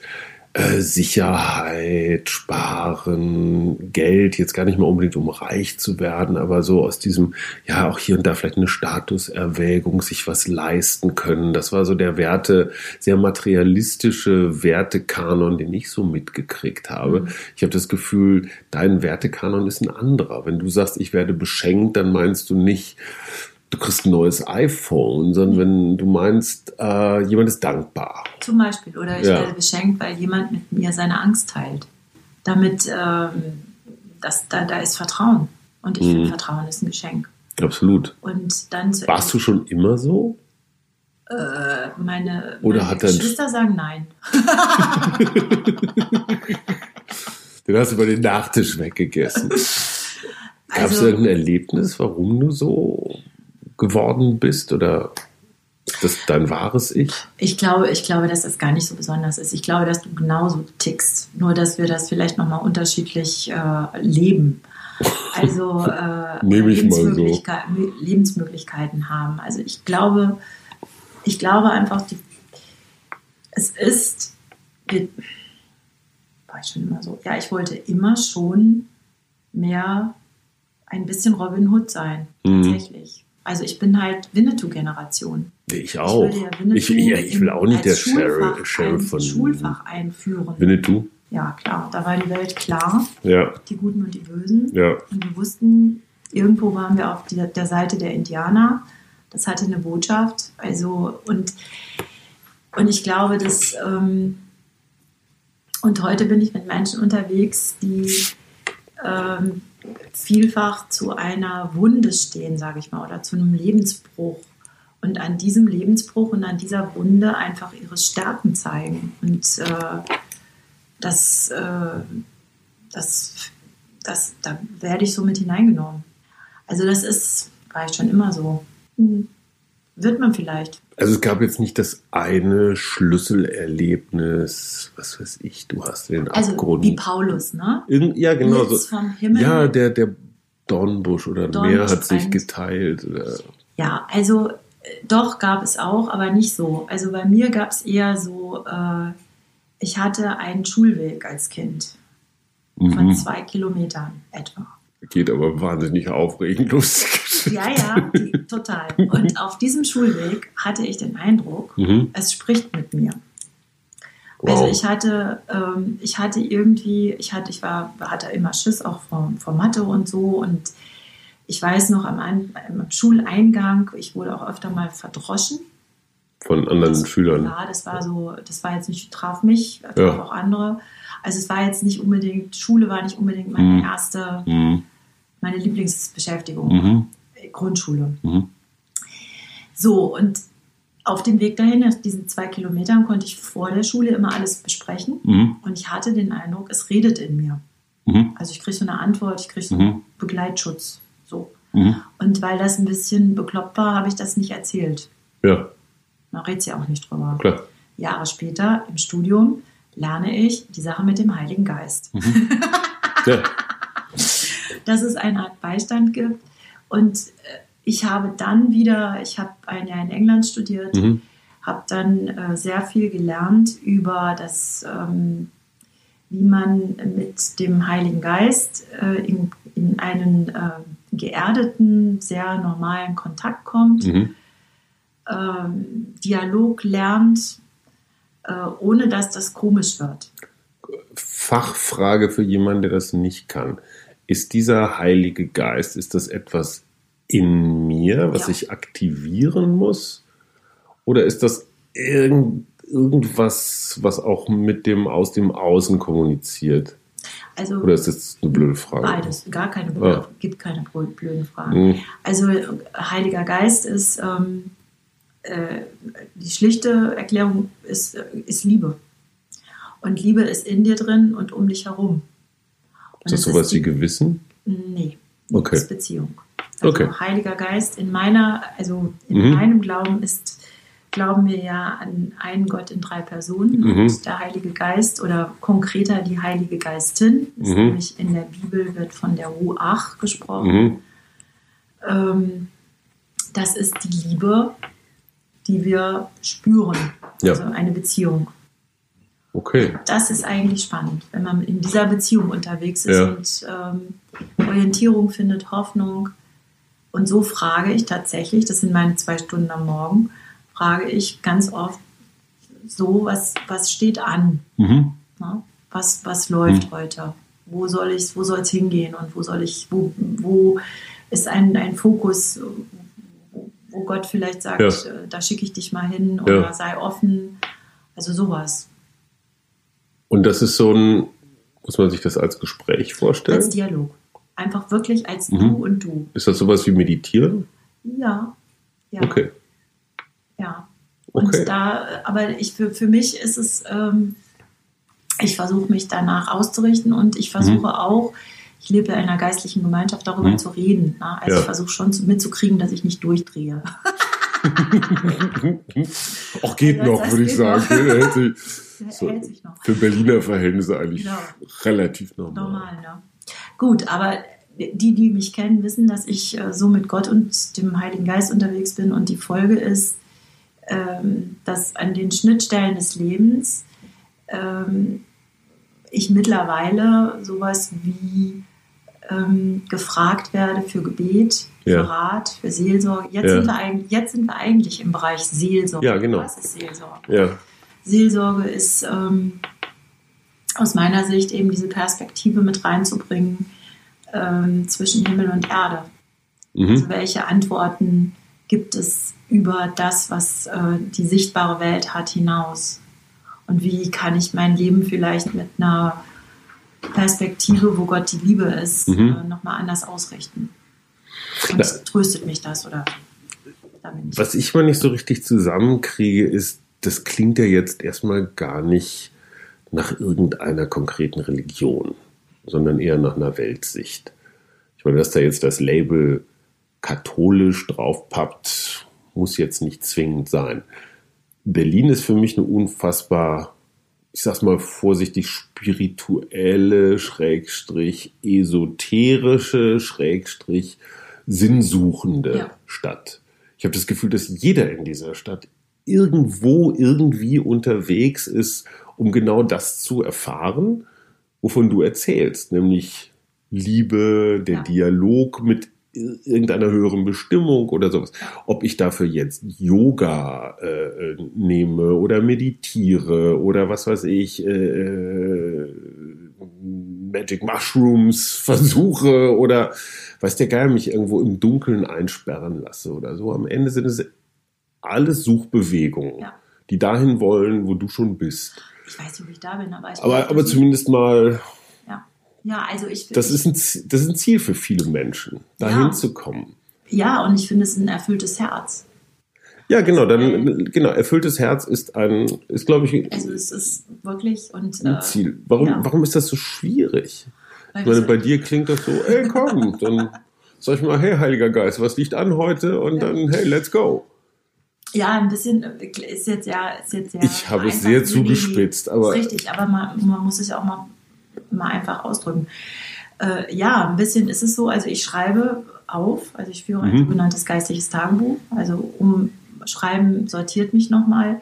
Speaker 2: äh, Sicherheit, Sparen, Geld, jetzt gar nicht mal unbedingt um reich zu werden, aber so aus diesem, ja, auch hier und da vielleicht eine Statuserwägung, sich was leisten können. Das war so der Werte, sehr materialistische Wertekanon, den ich so mitgekriegt habe. Mhm. Ich habe das Gefühl, dein Wertekanon ist ein anderer. Wenn du sagst, ich werde beschenkt, dann meinst du nicht, du kriegst ein neues iPhone, sondern wenn du meinst, äh, jemand ist dankbar.
Speaker 3: Zum Beispiel. Oder ich ja. werde beschenkt, weil jemand mit mir seine Angst teilt. Damit, ähm, das, da, da ist Vertrauen. Und ich mhm. finde, Vertrauen ist ein Geschenk.
Speaker 2: Absolut.
Speaker 3: Und dann
Speaker 2: Warst du schon immer so?
Speaker 3: Äh, meine,
Speaker 2: Oder
Speaker 3: meine
Speaker 2: hat
Speaker 3: Geschwister sagen nein.
Speaker 2: Den hast du bei den Nachtisch weggegessen. Gab es also, irgendein Erlebnis, warum du so geworden bist oder das dein wahres Ich?
Speaker 3: Ich glaube, ich glaube, dass das gar nicht so besonders ist. Ich glaube, dass du genauso tickst, nur dass wir das vielleicht nochmal unterschiedlich äh, leben. Also äh,
Speaker 2: Lebensmöglichkeit,
Speaker 3: so. Lebensmöglichkeiten haben. Also ich glaube, ich glaube einfach, die, es ist, war ich schon immer so, ja, ich wollte immer schon mehr ein bisschen Robin Hood sein, mhm. Also ich bin halt Winnetou-Generation.
Speaker 2: Ich auch. Ich, ja ich, ich, will auch nicht der Sheriff, Sheriff von
Speaker 3: Schulfach einführen.
Speaker 2: Winnetou?
Speaker 3: Ja, klar. Da war die Welt klar.
Speaker 2: Ja.
Speaker 3: Die Guten und die Bösen.
Speaker 2: Ja.
Speaker 3: Und wir wussten, irgendwo waren wir auf die, der Seite der Indianer. Das hatte eine Botschaft. Also, und, und ich glaube, dass. Ähm, und heute bin ich mit Menschen unterwegs, die ähm, vielfach zu einer Wunde stehen, sage ich mal, oder zu einem Lebensbruch. Und an diesem Lebensbruch und an dieser Wunde einfach ihre Stärken zeigen. Und äh, das, äh, das, das, da werde ich so mit hineingenommen. Also das ist, war ich schon immer so. Hm. Wird man vielleicht.
Speaker 2: Also es gab jetzt nicht das eine Schlüsselerlebnis, was weiß ich, du hast den
Speaker 3: also
Speaker 2: Abgrund.
Speaker 3: Wie Paulus, ne?
Speaker 2: Irgend, ja, genau.
Speaker 3: So. Vom Himmel.
Speaker 2: Ja, der, der Dornbusch oder Dornbusch Meer hat sich geteilt. Oder?
Speaker 3: Ja, also äh, doch gab es auch, aber nicht so. Also bei mir gab es eher so, äh, ich hatte einen Schulweg als Kind von mhm. zwei Kilometern etwa.
Speaker 2: Geht aber wahnsinnig aufregend los.
Speaker 3: Ja, ja, die, total. Und auf diesem Schulweg hatte ich den Eindruck,
Speaker 2: Mhm.
Speaker 3: es spricht mit mir.
Speaker 2: Wow.
Speaker 3: Also ich hatte, ähm, ich hatte irgendwie, ich hatte, ich war, hatte immer Schiss auch vor, vor Mathe und so und ich weiß noch am, am Schuleingang, ich wurde auch öfter mal verdroschen.
Speaker 2: Von anderen
Speaker 3: Das-
Speaker 2: Schülern.
Speaker 3: Ja, das war so, das war jetzt nicht, traf mich, traf
Speaker 2: Ja.
Speaker 3: auch andere. Also es war jetzt nicht unbedingt, Schule war nicht unbedingt meine
Speaker 2: Mhm.
Speaker 3: erste,
Speaker 2: Mhm.
Speaker 3: meine Lieblingsbeschäftigung.
Speaker 2: Mhm.
Speaker 3: Grundschule.
Speaker 2: Mhm.
Speaker 3: So, und auf dem Weg dahin, nach diesen zwei Kilometern, konnte ich vor der Schule immer alles besprechen.
Speaker 2: Mhm.
Speaker 3: Und ich hatte den Eindruck, es redet in mir.
Speaker 2: Mhm.
Speaker 3: Also ich kriege so eine Antwort, ich kriege so
Speaker 2: Mhm.
Speaker 3: einen Begleitschutz. So.
Speaker 2: Mhm.
Speaker 3: Und weil das ein bisschen bekloppt war, habe ich das nicht erzählt.
Speaker 2: Ja,
Speaker 3: Man redet ja auch nicht drüber.
Speaker 2: klar.
Speaker 3: Jahre später im Studium lerne ich die Sache mit dem Heiligen Geist.
Speaker 2: Ja.
Speaker 3: dass es eine Art Beistand gibt. Und äh, ich habe dann wieder, ich habe ein Jahr in England studiert,
Speaker 2: Mhm.
Speaker 3: habe dann äh, sehr viel gelernt über das, ähm, wie man mit dem Heiligen Geist äh, in, in einen äh, geerdeten, sehr normalen Kontakt kommt,
Speaker 2: Mhm.
Speaker 3: ähm, Dialog lernt, äh, ohne dass das komisch wird.
Speaker 2: Fachfrage für jemanden, der das nicht kann. Ist dieser Heilige Geist, ist das etwas in mir, was
Speaker 3: Ja.
Speaker 2: ich aktivieren muss? Oder ist das irgend, irgendwas, was auch mit dem aus dem Außen kommuniziert?
Speaker 3: Also
Speaker 2: Oder ist das eine blöde Frage?
Speaker 3: beides, gar keine,
Speaker 2: Ja.
Speaker 3: gibt keine blöden Fragen.
Speaker 2: Mhm.
Speaker 3: Also Heiliger Geist ist ähm, äh, die schlichte Erklärung ist, äh, ist Liebe. Und Liebe ist in dir drin und um dich herum.
Speaker 2: Ist das sowas wie
Speaker 3: die-
Speaker 2: Gewissen?
Speaker 3: Nee,
Speaker 2: Okay.
Speaker 3: das ist Beziehung. Also
Speaker 2: Okay.
Speaker 3: Heiliger Geist in meiner, also in
Speaker 2: Mhm.
Speaker 3: meinem Glauben ist, glauben wir ja an einen Gott in drei Personen
Speaker 2: Mhm.
Speaker 3: und der Heilige Geist oder konkreter die Heilige Geistin, ist
Speaker 2: Mhm.
Speaker 3: nämlich in der Bibel wird von der Ruach gesprochen.
Speaker 2: Mhm.
Speaker 3: Ähm, das ist die Liebe, die wir spüren,
Speaker 2: Ja.
Speaker 3: also eine Beziehung.
Speaker 2: Okay.
Speaker 3: Das ist eigentlich spannend, wenn man in dieser Beziehung unterwegs ist
Speaker 2: Ja.
Speaker 3: und ähm, Orientierung findet, Hoffnung. Und so frage ich tatsächlich, das sind meine zwei Stunden am Morgen, frage ich ganz oft so, was, was steht an?
Speaker 2: Mhm.
Speaker 3: Ne? Was, was läuft
Speaker 2: Hm.
Speaker 3: heute? Wo soll ich, wo soll es hingehen und wo soll ich, wo, wo ist ein, ein Fokus, wo, wo Gott vielleicht sagt,
Speaker 2: Ja.
Speaker 3: äh, da schicke ich dich mal hin oder
Speaker 2: Ja.
Speaker 3: sei offen. Also sowas.
Speaker 2: Und das ist so ein, muss man sich das als Gespräch vorstellen?
Speaker 3: Als Dialog. Einfach wirklich als
Speaker 2: Mhm.
Speaker 3: du und du.
Speaker 2: Ist das sowas wie Meditieren?
Speaker 3: Ja. Ja.
Speaker 2: Okay.
Speaker 3: Ja. Und
Speaker 2: Okay.
Speaker 3: da, aber ich für, für mich ist es, ähm, ich versuche mich danach auszurichten und ich versuche
Speaker 2: Mhm.
Speaker 3: auch, ich lebe in einer geistlichen Gemeinschaft, darüber
Speaker 2: Mhm.
Speaker 3: zu reden. Ne? Also
Speaker 2: Ja.
Speaker 3: ich versuche schon zu- mitzukriegen, dass ich nicht durchdrehe.
Speaker 2: Auch geht
Speaker 3: Ja,
Speaker 2: noch, würde ich sagen. Hält sich- So.
Speaker 3: hält sich noch.
Speaker 2: Für Berliner Verhältnisse eigentlich
Speaker 3: Genau.
Speaker 2: relativ normal.
Speaker 3: Normal, ne? Gut, aber die, die mich kennen, wissen, dass ich äh, so mit Gott und dem Heiligen Geist unterwegs bin und die Folge ist, ähm, dass an den Schnittstellen des Lebens ähm, ich mittlerweile sowas wie ähm, gefragt werde für Gebet, für
Speaker 2: Ja.
Speaker 3: Rat, für Seelsorge. Jetzt,
Speaker 2: Ja.
Speaker 3: sind wir eigentlich, jetzt sind wir eigentlich im Bereich Seelsorge.
Speaker 2: Ja, genau.
Speaker 3: Was ist Seelsorge?
Speaker 2: Ja.
Speaker 3: Seelsorge ist ähm, aus meiner Sicht eben diese Perspektive mit reinzubringen ähm, zwischen Himmel und Erde. Also
Speaker 2: Mhm.
Speaker 3: welche Antworten gibt es über das, was äh, die sichtbare Welt hat, hinaus? Und wie kann ich mein Leben vielleicht mit einer Perspektive, wo Gott die Liebe ist,
Speaker 2: Mhm.
Speaker 3: äh, nochmal anders ausrichten? Und
Speaker 2: Na-
Speaker 3: tröstet mich das oder damit?
Speaker 2: Was ich mal nicht so richtig zusammenkriege, ist, das klingt ja jetzt erstmal gar nicht nach irgendeiner konkreten Religion, sondern eher nach einer Weltsicht. Ich meine, dass da jetzt das Label katholisch draufpappt, muss jetzt nicht zwingend sein. Berlin ist für mich eine unfassbar, ich sag's mal vorsichtig, spirituelle, schrägstrich esoterische, schrägstrich sinnsuchende
Speaker 3: Ja.
Speaker 2: Stadt. Ich habe das Gefühl, dass jeder in dieser Stadt irgendwo irgendwie unterwegs ist, um genau das zu erfahren, wovon du erzählst, nämlich Liebe, der
Speaker 3: Ja.
Speaker 2: Dialog mit irgendeiner höheren Bestimmung oder sowas. Ob ich dafür jetzt Yoga äh, nehme oder meditiere oder was weiß ich, äh, äh Magic Mushrooms versuche oder weiß der Geil, mich irgendwo im Dunkeln einsperren lasse oder so. Am Ende sind es alles Suchbewegungen, ja. die dahin wollen, wo du schon bist.
Speaker 3: Ich weiß nicht, ob ich da bin, aber ich
Speaker 2: Aber, aber zumindest mal
Speaker 3: ja, also ich
Speaker 2: Das ist ein, das ist ein Ziel für viele Menschen, dahin ja. zu kommen.
Speaker 3: Ja, und ich finde es ein erfülltes Herz.
Speaker 2: Ja, genau, dann genau, erfülltes Herz ist ein, ist glaube ich.
Speaker 3: Also es ist wirklich und
Speaker 2: ein äh, Ziel. Warum, ja. warum ist das so schwierig? Weil ich meine, bei dir klingt das so, ey komm, dann sag ich mal, hey Heiliger Geist, was liegt an heute? Und ja. dann, hey, let's go.
Speaker 3: Ja, ein bisschen ist jetzt ja, ist jetzt ja.
Speaker 2: Ich habe es sehr zugespitzt, aber.
Speaker 3: Richtig, aber man, man muss sich auch mal mal einfach ausdrücken. Äh, ja, ein bisschen ist es so. Also ich schreibe auf, also ich führe ein mhm. sogenanntes geistliches Tagebuch. Also um Schreiben sortiert mich nochmal.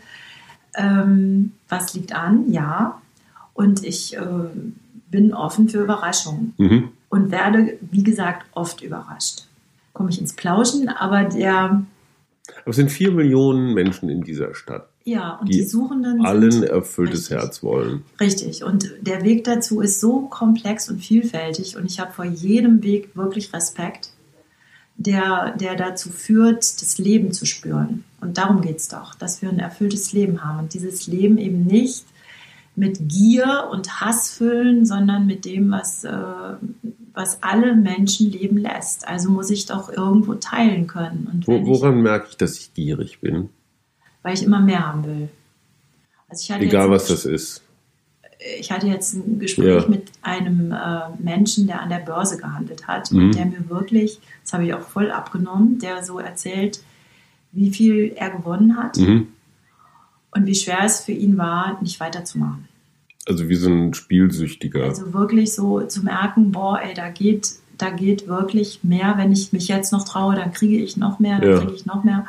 Speaker 3: Ähm, was liegt an? Ja. Und ich äh, bin offen für Überraschungen mhm. und werde, wie gesagt, oft überrascht. Komme ich ins Plauschen, aber der.
Speaker 2: Aber es sind vier Millionen Menschen in dieser Stadt.
Speaker 3: Ja, und die, die Suchenden
Speaker 2: allen erfülltes richtig, Herz wollen.
Speaker 3: Richtig. Und der Weg dazu ist so komplex und vielfältig und ich habe vor jedem Weg wirklich Respekt, der, der dazu führt, das Leben zu spüren. Und darum geht es doch, dass wir ein erfülltes Leben haben und dieses Leben eben nicht mit Gier und Hass füllen, sondern mit dem, was, äh, was alle Menschen leben lässt. Also muss ich doch irgendwo teilen können. Und
Speaker 2: Wo, woran ich, merke ich, dass ich gierig bin?
Speaker 3: weil ich immer mehr haben will.
Speaker 2: Also Egal, was das ist.
Speaker 3: Ich hatte jetzt ein Gespräch ja. mit einem äh, Menschen, der an der Börse gehandelt hat mhm. und der mir wirklich, das habe ich auch voll abgenommen, der so erzählt, wie viel er gewonnen hat mhm. und wie schwer es für ihn war, nicht weiterzumachen.
Speaker 2: Also wie so ein Spielsüchtiger.
Speaker 3: Also wirklich so zu merken, boah, ey, da geht, da geht wirklich mehr, wenn ich mich jetzt noch traue, dann kriege ich noch mehr, dann ja. kriege ich noch mehr.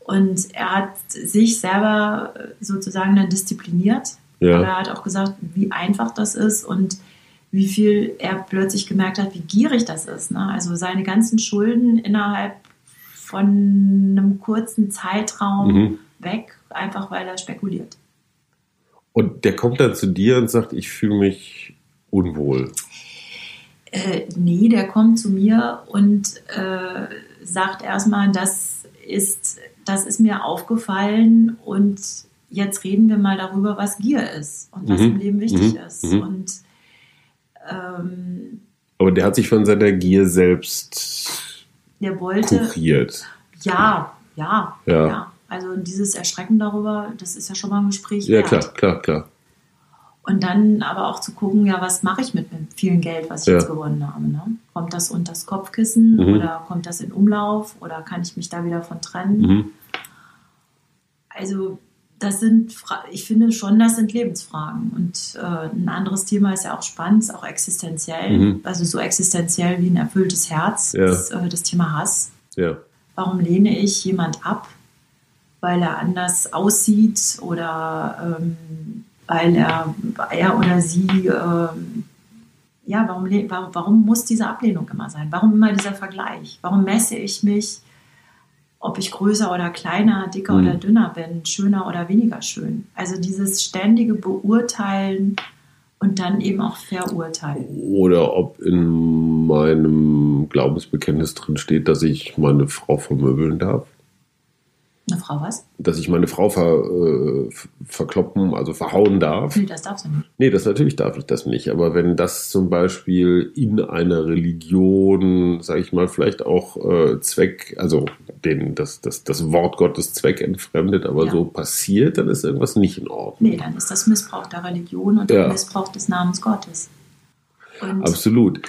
Speaker 3: Und er hat sich selber sozusagen dann diszipliniert. Ja. Aber er hat auch gesagt, wie einfach das ist und wie viel er plötzlich gemerkt hat, wie gierig das ist. Ne? Also seine ganzen Schulden innerhalb von einem kurzen Zeitraum mhm. weg, einfach weil er spekuliert.
Speaker 2: Und der kommt dann zu dir und sagt, ich fühle mich unwohl.
Speaker 3: Äh, nee, der kommt zu mir und äh, sagt erstmal, das ist das ist mir aufgefallen und jetzt reden wir mal darüber, was Gier ist und was mhm. im Leben wichtig mhm. ist. Mhm. Und,
Speaker 2: ähm, Aber der hat sich von seiner Gier selbst
Speaker 3: der wollte,
Speaker 2: kuriert.
Speaker 3: Ja, ja, ja, ja. Also dieses Erschrecken darüber, das ist ja schon mal ein Gespräch.
Speaker 2: Ja, wert. klar, klar, klar.
Speaker 3: Und dann aber auch zu gucken, ja, was mache ich mit dem vielen Geld, was ich ja. jetzt gewonnen habe? Ne? Kommt das unter das Kopfkissen mhm. oder kommt das in Umlauf oder kann ich mich da wieder von trennen? Mhm. Also das sind, ich finde schon, das sind Lebensfragen. Und äh, ein anderes Thema ist ja auch spannend, ist auch existenziell, mhm. also so existenziell wie ein erfülltes Herz, ja. ist äh, das Thema Hass.
Speaker 2: Ja.
Speaker 3: Warum lehne ich jemand ab, weil er anders aussieht oder ähm, weil er, er oder sie, ähm, ja, warum, warum, warum muss diese Ablehnung immer sein? Warum immer dieser Vergleich? Warum messe ich mich, ob ich größer oder kleiner, dicker mhm. oder dünner bin, schöner oder weniger schön? Also dieses ständige Beurteilen und dann eben auch verurteilen.
Speaker 2: Oder ob in meinem Glaubensbekenntnis drin steht, dass ich meine Frau vermöbeln darf.
Speaker 3: Eine Frau was?
Speaker 2: Dass ich meine Frau ver, äh, verkloppen, also verhauen darf.
Speaker 3: Nee, das darfst du nicht.
Speaker 2: Nee, das natürlich darf ich das nicht. Aber wenn das zum Beispiel in einer Religion, sage ich mal, vielleicht auch äh, Zweck, also den, das, das, das Wort Gottes Zweck entfremdet, aber ja. so passiert, dann ist irgendwas nicht in Ordnung.
Speaker 3: Nee, dann ist das Missbrauch der Religion und ja. Missbrauch des Namens Gottes.
Speaker 2: Und Absolut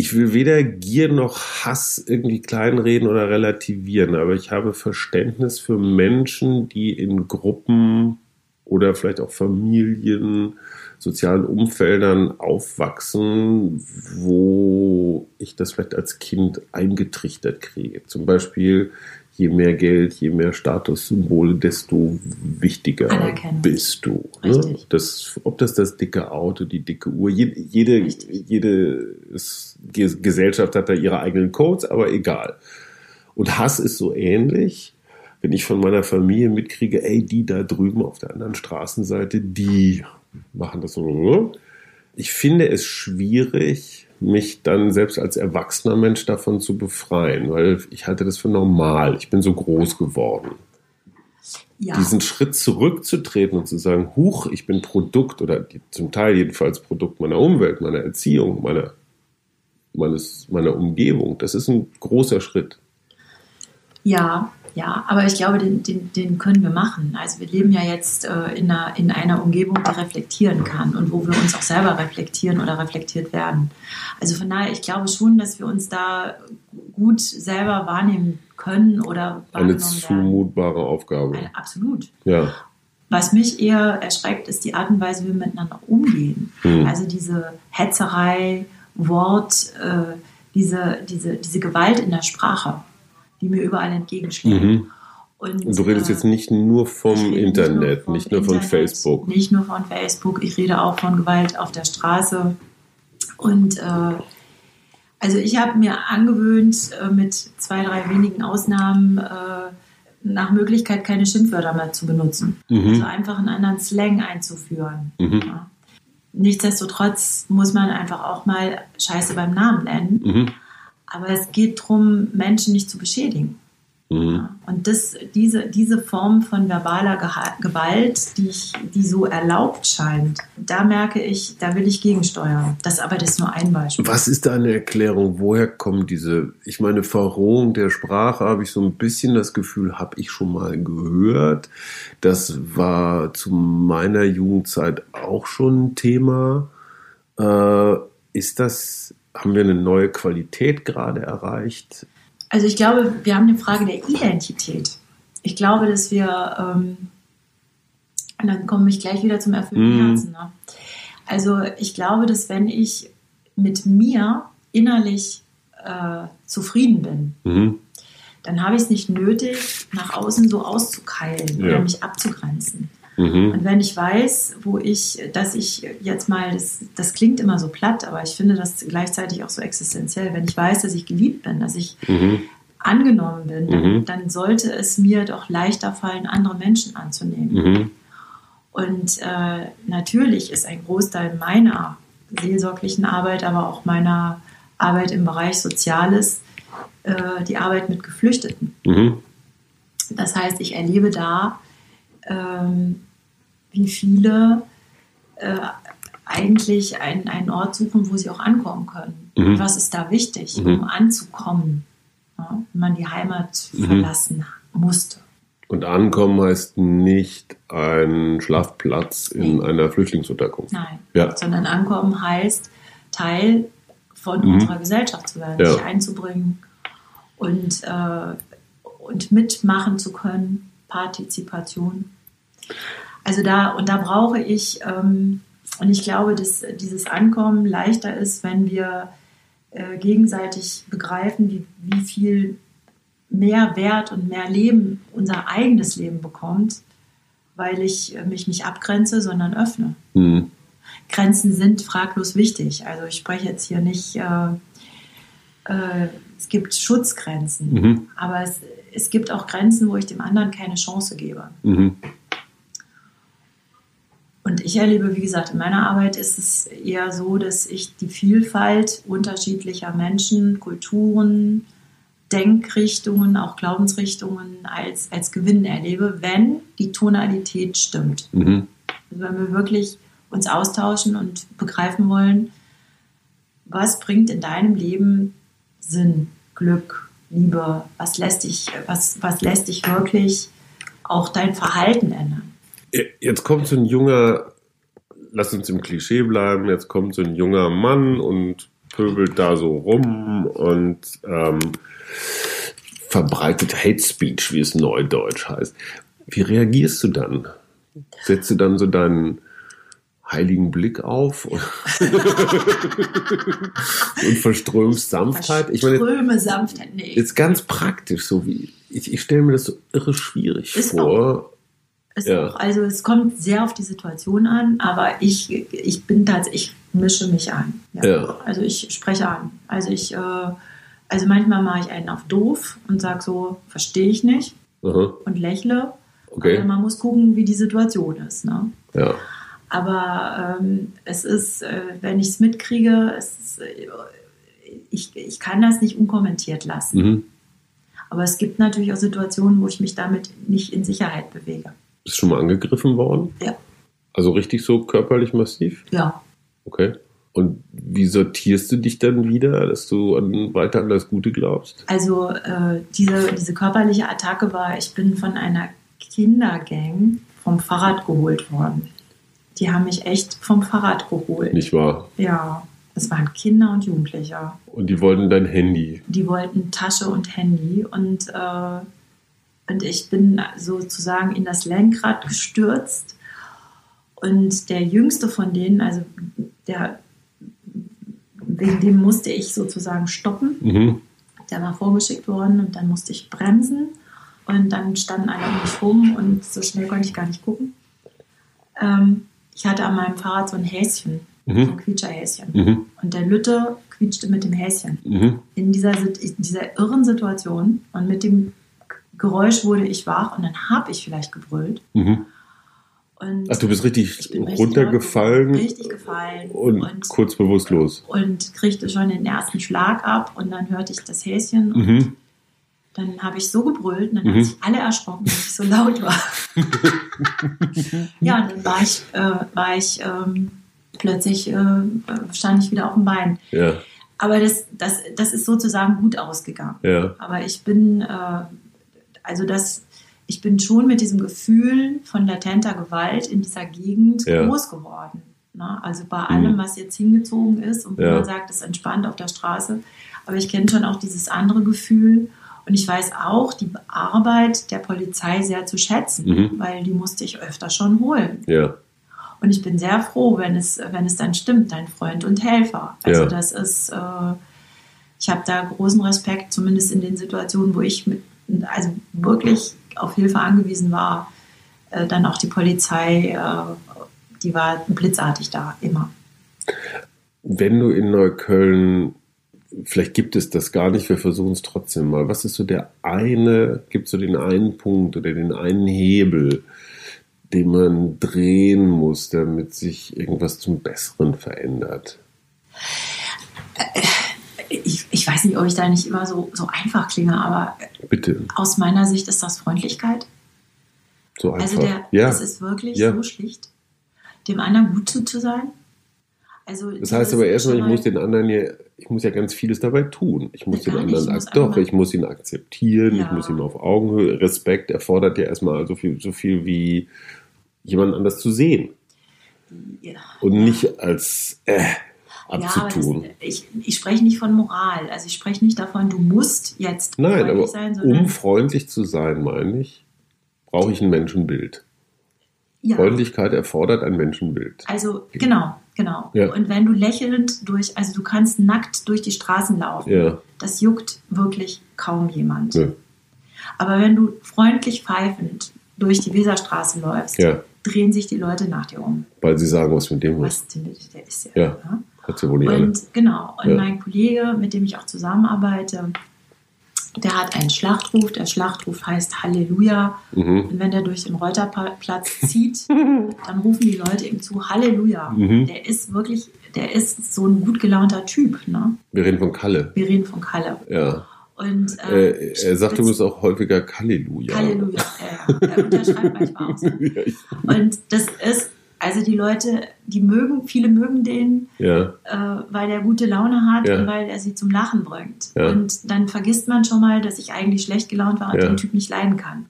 Speaker 2: ich will weder Gier noch Hass irgendwie kleinreden oder relativieren, aber ich habe Verständnis für Menschen, die in Gruppen oder vielleicht auch Familien sozialen Umfeldern aufwachsen, wo ich das vielleicht als Kind eingetrichtert kriege. Zum Beispiel, je mehr Geld, je mehr Statussymbole, desto wichtiger bist du. Ne? Das, ob das das dicke Auto, die dicke Uhr, jede, jede, jede Gesellschaft hat da ihre eigenen Codes, aber egal. Und Hass ist so ähnlich wenn ich von meiner Familie mitkriege, ey, die da drüben auf der anderen Straßenseite, die machen das so. Ich finde es schwierig, mich dann selbst als erwachsener Mensch davon zu befreien, weil ich halte das für normal. Ich bin so groß geworden. Ja. Diesen Schritt zurückzutreten und zu sagen, huch, ich bin Produkt oder zum Teil jedenfalls Produkt meiner Umwelt, meiner Erziehung, meiner, meines, meiner Umgebung, das ist ein großer Schritt.
Speaker 3: Ja, ja, aber ich glaube, den, den, den können wir machen. Also wir leben ja jetzt äh, in, einer, in einer Umgebung, die reflektieren kann und wo wir uns auch selber reflektieren oder reflektiert werden. Also von daher, ich glaube schon, dass wir uns da gut selber wahrnehmen können oder
Speaker 2: Eine zumutbare werden. Aufgabe.
Speaker 3: Eine, absolut.
Speaker 2: Ja.
Speaker 3: Was mich eher erschreckt, ist die Art und Weise, wie wir miteinander umgehen. Hm. Also diese Hetzerei, Wort, äh, diese, diese, diese Gewalt in der Sprache die mir überall entgegenschlägt. Mhm.
Speaker 2: Und, du redest äh, jetzt nicht nur vom Internet, nicht nur, nicht nur von Internet, Facebook.
Speaker 3: Nicht nur von Facebook, ich rede auch von Gewalt auf der Straße. Und äh, also ich habe mir angewöhnt, äh, mit zwei, drei wenigen Ausnahmen äh, nach Möglichkeit keine Schimpfwörter mehr zu benutzen. Mhm. Also einfach einen anderen Slang einzuführen. Mhm. Ja. Nichtsdestotrotz muss man einfach auch mal Scheiße beim Namen nennen. Mhm. Aber es geht darum, Menschen nicht zu beschädigen. Mhm. Und das, diese, diese Form von verbaler Gewalt, die, ich, die so erlaubt scheint, da merke ich, da will ich gegensteuern. Das aber das ist nur ein Beispiel.
Speaker 2: Was ist da eine Erklärung? Woher kommen diese, ich meine, Verrohung der Sprache, habe ich so ein bisschen das Gefühl, habe ich schon mal gehört. Das war zu meiner Jugendzeit auch schon ein Thema. Äh, ist das haben wir eine neue Qualität gerade erreicht?
Speaker 3: Also ich glaube, wir haben eine Frage der Identität. Ich glaube, dass wir, ähm, und dann komme ich gleich wieder zum erfüllten mm. Herzen. Ne? Also ich glaube, dass wenn ich mit mir innerlich äh, zufrieden bin, mhm. dann habe ich es nicht nötig, nach außen so auszukeilen ja. oder mich abzugrenzen. Mhm. Und wenn ich weiß, wo ich, dass ich jetzt mal, das, das klingt immer so platt, aber ich finde das gleichzeitig auch so existenziell, wenn ich weiß, dass ich geliebt bin, dass ich mhm. angenommen bin, dann, mhm. dann, sollte es mir doch leichter fallen, andere Menschen anzunehmen. Mhm. Und äh, natürlich ist ein Großteil meiner seelsorglichen Arbeit, aber auch meiner Arbeit im Bereich Soziales, äh, die Arbeit mit Geflüchteten. Mhm. Das heißt, ich erlebe da ähm, wie viele äh, eigentlich einen, einen Ort suchen, wo sie auch ankommen können. Mhm. Was ist da wichtig, mhm. um anzukommen, ja, wenn man die Heimat mhm. verlassen musste?
Speaker 2: Und ankommen heißt nicht ein Schlafplatz in nee. einer Flüchtlingsunterkunft.
Speaker 3: Nein, ja. sondern ankommen heißt Teil von mhm. unserer Gesellschaft zu werden, ja. sich einzubringen und, äh, und mitmachen zu können, Partizipation. Also da, und da brauche ich, ähm, und ich glaube, dass dieses Ankommen leichter ist, wenn wir äh, gegenseitig begreifen, wie, wie viel mehr Wert und mehr Leben unser eigenes Leben bekommt, weil ich äh, mich nicht abgrenze, sondern öffne. Mhm. Grenzen sind fraglos wichtig. Also ich spreche jetzt hier nicht, äh, äh, es gibt Schutzgrenzen, mhm. aber es, es gibt auch Grenzen, wo ich dem anderen keine Chance gebe. Mhm. Und ich erlebe, wie gesagt, in meiner Arbeit ist es eher so, dass ich die Vielfalt unterschiedlicher Menschen, Kulturen, Denkrichtungen, auch Glaubensrichtungen als, als Gewinn erlebe, wenn die Tonalität stimmt. Mhm. Also wenn wir wirklich uns austauschen und begreifen wollen, was bringt in deinem Leben Sinn, Glück, Liebe, was lässt dich, was, was lässt dich wirklich auch dein Verhalten ändern.
Speaker 2: Jetzt kommt so ein junger, lass uns im Klischee bleiben, jetzt kommt so ein junger Mann und pöbelt da so rum und ähm, verbreitet Hate Speech, wie es neudeutsch heißt. Wie reagierst du dann? Setzt du dann so deinen heiligen Blick auf und, und Verströmungssanftheit. Ich meine,
Speaker 3: Ströme Sanftheit, nee.
Speaker 2: jetzt ganz praktisch, so wie ich, ich stelle mir das so irre schwierig
Speaker 3: Ist
Speaker 2: vor.
Speaker 3: Ist
Speaker 2: Ja.
Speaker 3: auch, also es kommt sehr auf die Situation an, aber ich, ich bin tatsächlich, ich mische mich ein.
Speaker 2: Ja.
Speaker 3: Also ich spreche an. Also ich, äh, also manchmal mache ich einen auf doof und sage so, verstehe ich nicht
Speaker 2: Aha,
Speaker 3: und lächle.
Speaker 2: okay,
Speaker 3: Aber man muss gucken, wie die Situation ist. Ne?
Speaker 2: ja.
Speaker 3: Aber ähm, es ist, äh, wenn ich es mitkriege, es ist, äh, ich, ich kann das nicht unkommentiert lassen.
Speaker 2: Mhm.
Speaker 3: Aber es gibt natürlich auch Situationen, wo ich mich damit nicht in Sicherheit bewege.
Speaker 2: Bist du schon mal angegriffen worden?
Speaker 3: Ja.
Speaker 2: Also richtig so körperlich massiv?
Speaker 3: Ja.
Speaker 2: Okay. Und wie sortierst du dich dann wieder, dass du an, weiter an das Gute glaubst?
Speaker 3: Also äh, diese, diese körperliche Attacke war, ich bin von einer Kindergang vom Fahrrad geholt worden. Die haben mich echt vom Fahrrad geholt.
Speaker 2: Nicht wahr?
Speaker 3: Ja, es waren Kinder und Jugendliche.
Speaker 2: Und die wollten dein Handy.
Speaker 3: Die wollten Tasche und Handy und, äh, und ich bin sozusagen in das Lenkrad gestürzt. Und der jüngste von denen, also der, wegen dem musste ich sozusagen stoppen.
Speaker 2: Mhm.
Speaker 3: Der war vorgeschickt worden und dann musste ich bremsen. Und dann standen alle um mich rum und so schnell konnte ich gar nicht gucken. Ähm, ich hatte an meinem Fahrrad so ein Häschen, so
Speaker 2: Mhm.
Speaker 3: ein Quietscherhäschen.
Speaker 2: Mhm.
Speaker 3: Und der Lütte quietschte mit dem Häschen.
Speaker 2: Mhm.
Speaker 3: In dieser, in dieser irren Situation und mit dem Geräusch wurde ich wach und dann habe ich vielleicht gebrüllt.
Speaker 2: Mhm.
Speaker 3: Und
Speaker 2: Ach, du bist richtig
Speaker 3: ich bin richtig
Speaker 2: runtergefallen
Speaker 3: Richtig gefallen.
Speaker 2: und,
Speaker 3: und,
Speaker 2: kurz bewusstlos.
Speaker 3: und kriegte schon den ersten Schlag ab und dann hörte ich das Häschen und
Speaker 2: Mhm.
Speaker 3: Dann habe ich so gebrüllt und dann
Speaker 2: Mhm.
Speaker 3: haben sich alle erschrocken, dass ich so laut war. ja, und dann war ich, äh, war ich ähm, plötzlich, äh, stand ich wieder auf dem Bein.
Speaker 2: Ja,
Speaker 3: Aber das, das, das ist sozusagen gut ausgegangen.
Speaker 2: ja.
Speaker 3: Aber ich bin, äh, also das, ich bin schon mit diesem Gefühl von latenter Gewalt in dieser Gegend
Speaker 2: Ja.
Speaker 3: groß geworden. Ne? Also bei allem, was jetzt hingezogen ist und wo
Speaker 2: Ja.
Speaker 3: man sagt, es ist entspannt auf der Straße. Aber ich kenne schon auch dieses andere Gefühl. Und ich weiß auch die Arbeit der Polizei sehr zu schätzen,
Speaker 2: Mhm.
Speaker 3: weil die musste ich öfter schon holen.
Speaker 2: Ja,
Speaker 3: Und ich bin sehr froh, wenn es, wenn es dann stimmt, dein Freund und Helfer. Also
Speaker 2: Ja.
Speaker 3: das ist, äh, ich habe da großen Respekt, zumindest in den Situationen, wo ich mit, also wirklich auf Hilfe angewiesen war, äh, dann auch die Polizei, äh, die war blitzartig da, immer.
Speaker 2: wenn du in Neukölln, vielleicht gibt es das gar nicht, wir versuchen es trotzdem mal. Was ist so der eine, gibt es so den einen Punkt oder den einen Hebel, den man drehen muss, damit sich irgendwas zum Besseren verändert?
Speaker 3: Ich, ich weiß nicht, ob ich da nicht immer so, so einfach klinge, aber
Speaker 2: Bitte,
Speaker 3: aus meiner Sicht ist das Freundlichkeit.
Speaker 2: so einfach.
Speaker 3: Also der,
Speaker 2: ja,
Speaker 3: es ist wirklich
Speaker 2: Ja.
Speaker 3: so schlicht, dem anderen gut zu, zu sein. Also
Speaker 2: das heißt aber erstmal, ich muss den anderen ja, ich muss ja ganz vieles dabei tun. Ich muss den anderen,
Speaker 3: ich muss
Speaker 2: doch, ich muss ihn akzeptieren, ich
Speaker 3: Ja.
Speaker 2: muss ihn auf Augenhöhe, Respekt erfordert ja erstmal so viel, so viel wie jemand anders zu sehen
Speaker 3: ja.
Speaker 2: und nicht als äh, abzutun.
Speaker 3: Ja, aber das, ich, ich spreche nicht von Moral. Also ich spreche nicht davon, du musst jetzt
Speaker 2: Nein,
Speaker 3: freundlich
Speaker 2: aber
Speaker 3: sein,
Speaker 2: um freundlich zu sein, meine ich, brauche ich ein Menschenbild.
Speaker 3: ja,
Speaker 2: Freundlichkeit erfordert ein Menschenbild.
Speaker 3: also genau, genau.
Speaker 2: Ja.
Speaker 3: Und wenn du lächelnd durch, also du kannst nackt durch die Straßen laufen,
Speaker 2: Ja,
Speaker 3: das juckt wirklich kaum jemand. Aber wenn du freundlich pfeifend durch die Weserstraße läufst,
Speaker 2: ja,
Speaker 3: drehen sich die Leute nach dir um.
Speaker 2: weil sie sagen, was mit dem.
Speaker 3: Was denn mit der ist ja.
Speaker 2: Ja. Hat sie wohl nicht alle.
Speaker 3: Und genau, und
Speaker 2: Ja.
Speaker 3: mein Kollege, mit dem ich auch zusammenarbeite, der hat einen Schlachtruf. Der Schlachtruf heißt Halleluja.
Speaker 2: Mhm.
Speaker 3: Und wenn der durch den Reuterplatz zieht, dann rufen die Leute ihm zu Halleluja.
Speaker 2: Mhm.
Speaker 3: Der ist wirklich, der ist so ein gut gelaunter Typ. Ne?
Speaker 2: Wir reden von Kalle.
Speaker 3: Wir reden von Kalle.
Speaker 2: Ja.
Speaker 3: Und,
Speaker 2: Äh,
Speaker 3: äh,
Speaker 2: er sagt übrigens auch häufiger Halleluja.
Speaker 3: Halleluja. Ja, ja. Er unterschreibt manchmal auch so. Und das ist, also die Leute, die mögen, viele mögen den,
Speaker 2: ja,
Speaker 3: äh, weil der gute Laune hat
Speaker 2: Ja.
Speaker 3: und weil er sie zum Lachen bringt.
Speaker 2: Ja.
Speaker 3: Und dann vergisst man schon mal, dass ich eigentlich schlecht gelaunt war und den Typ nicht leiden kann.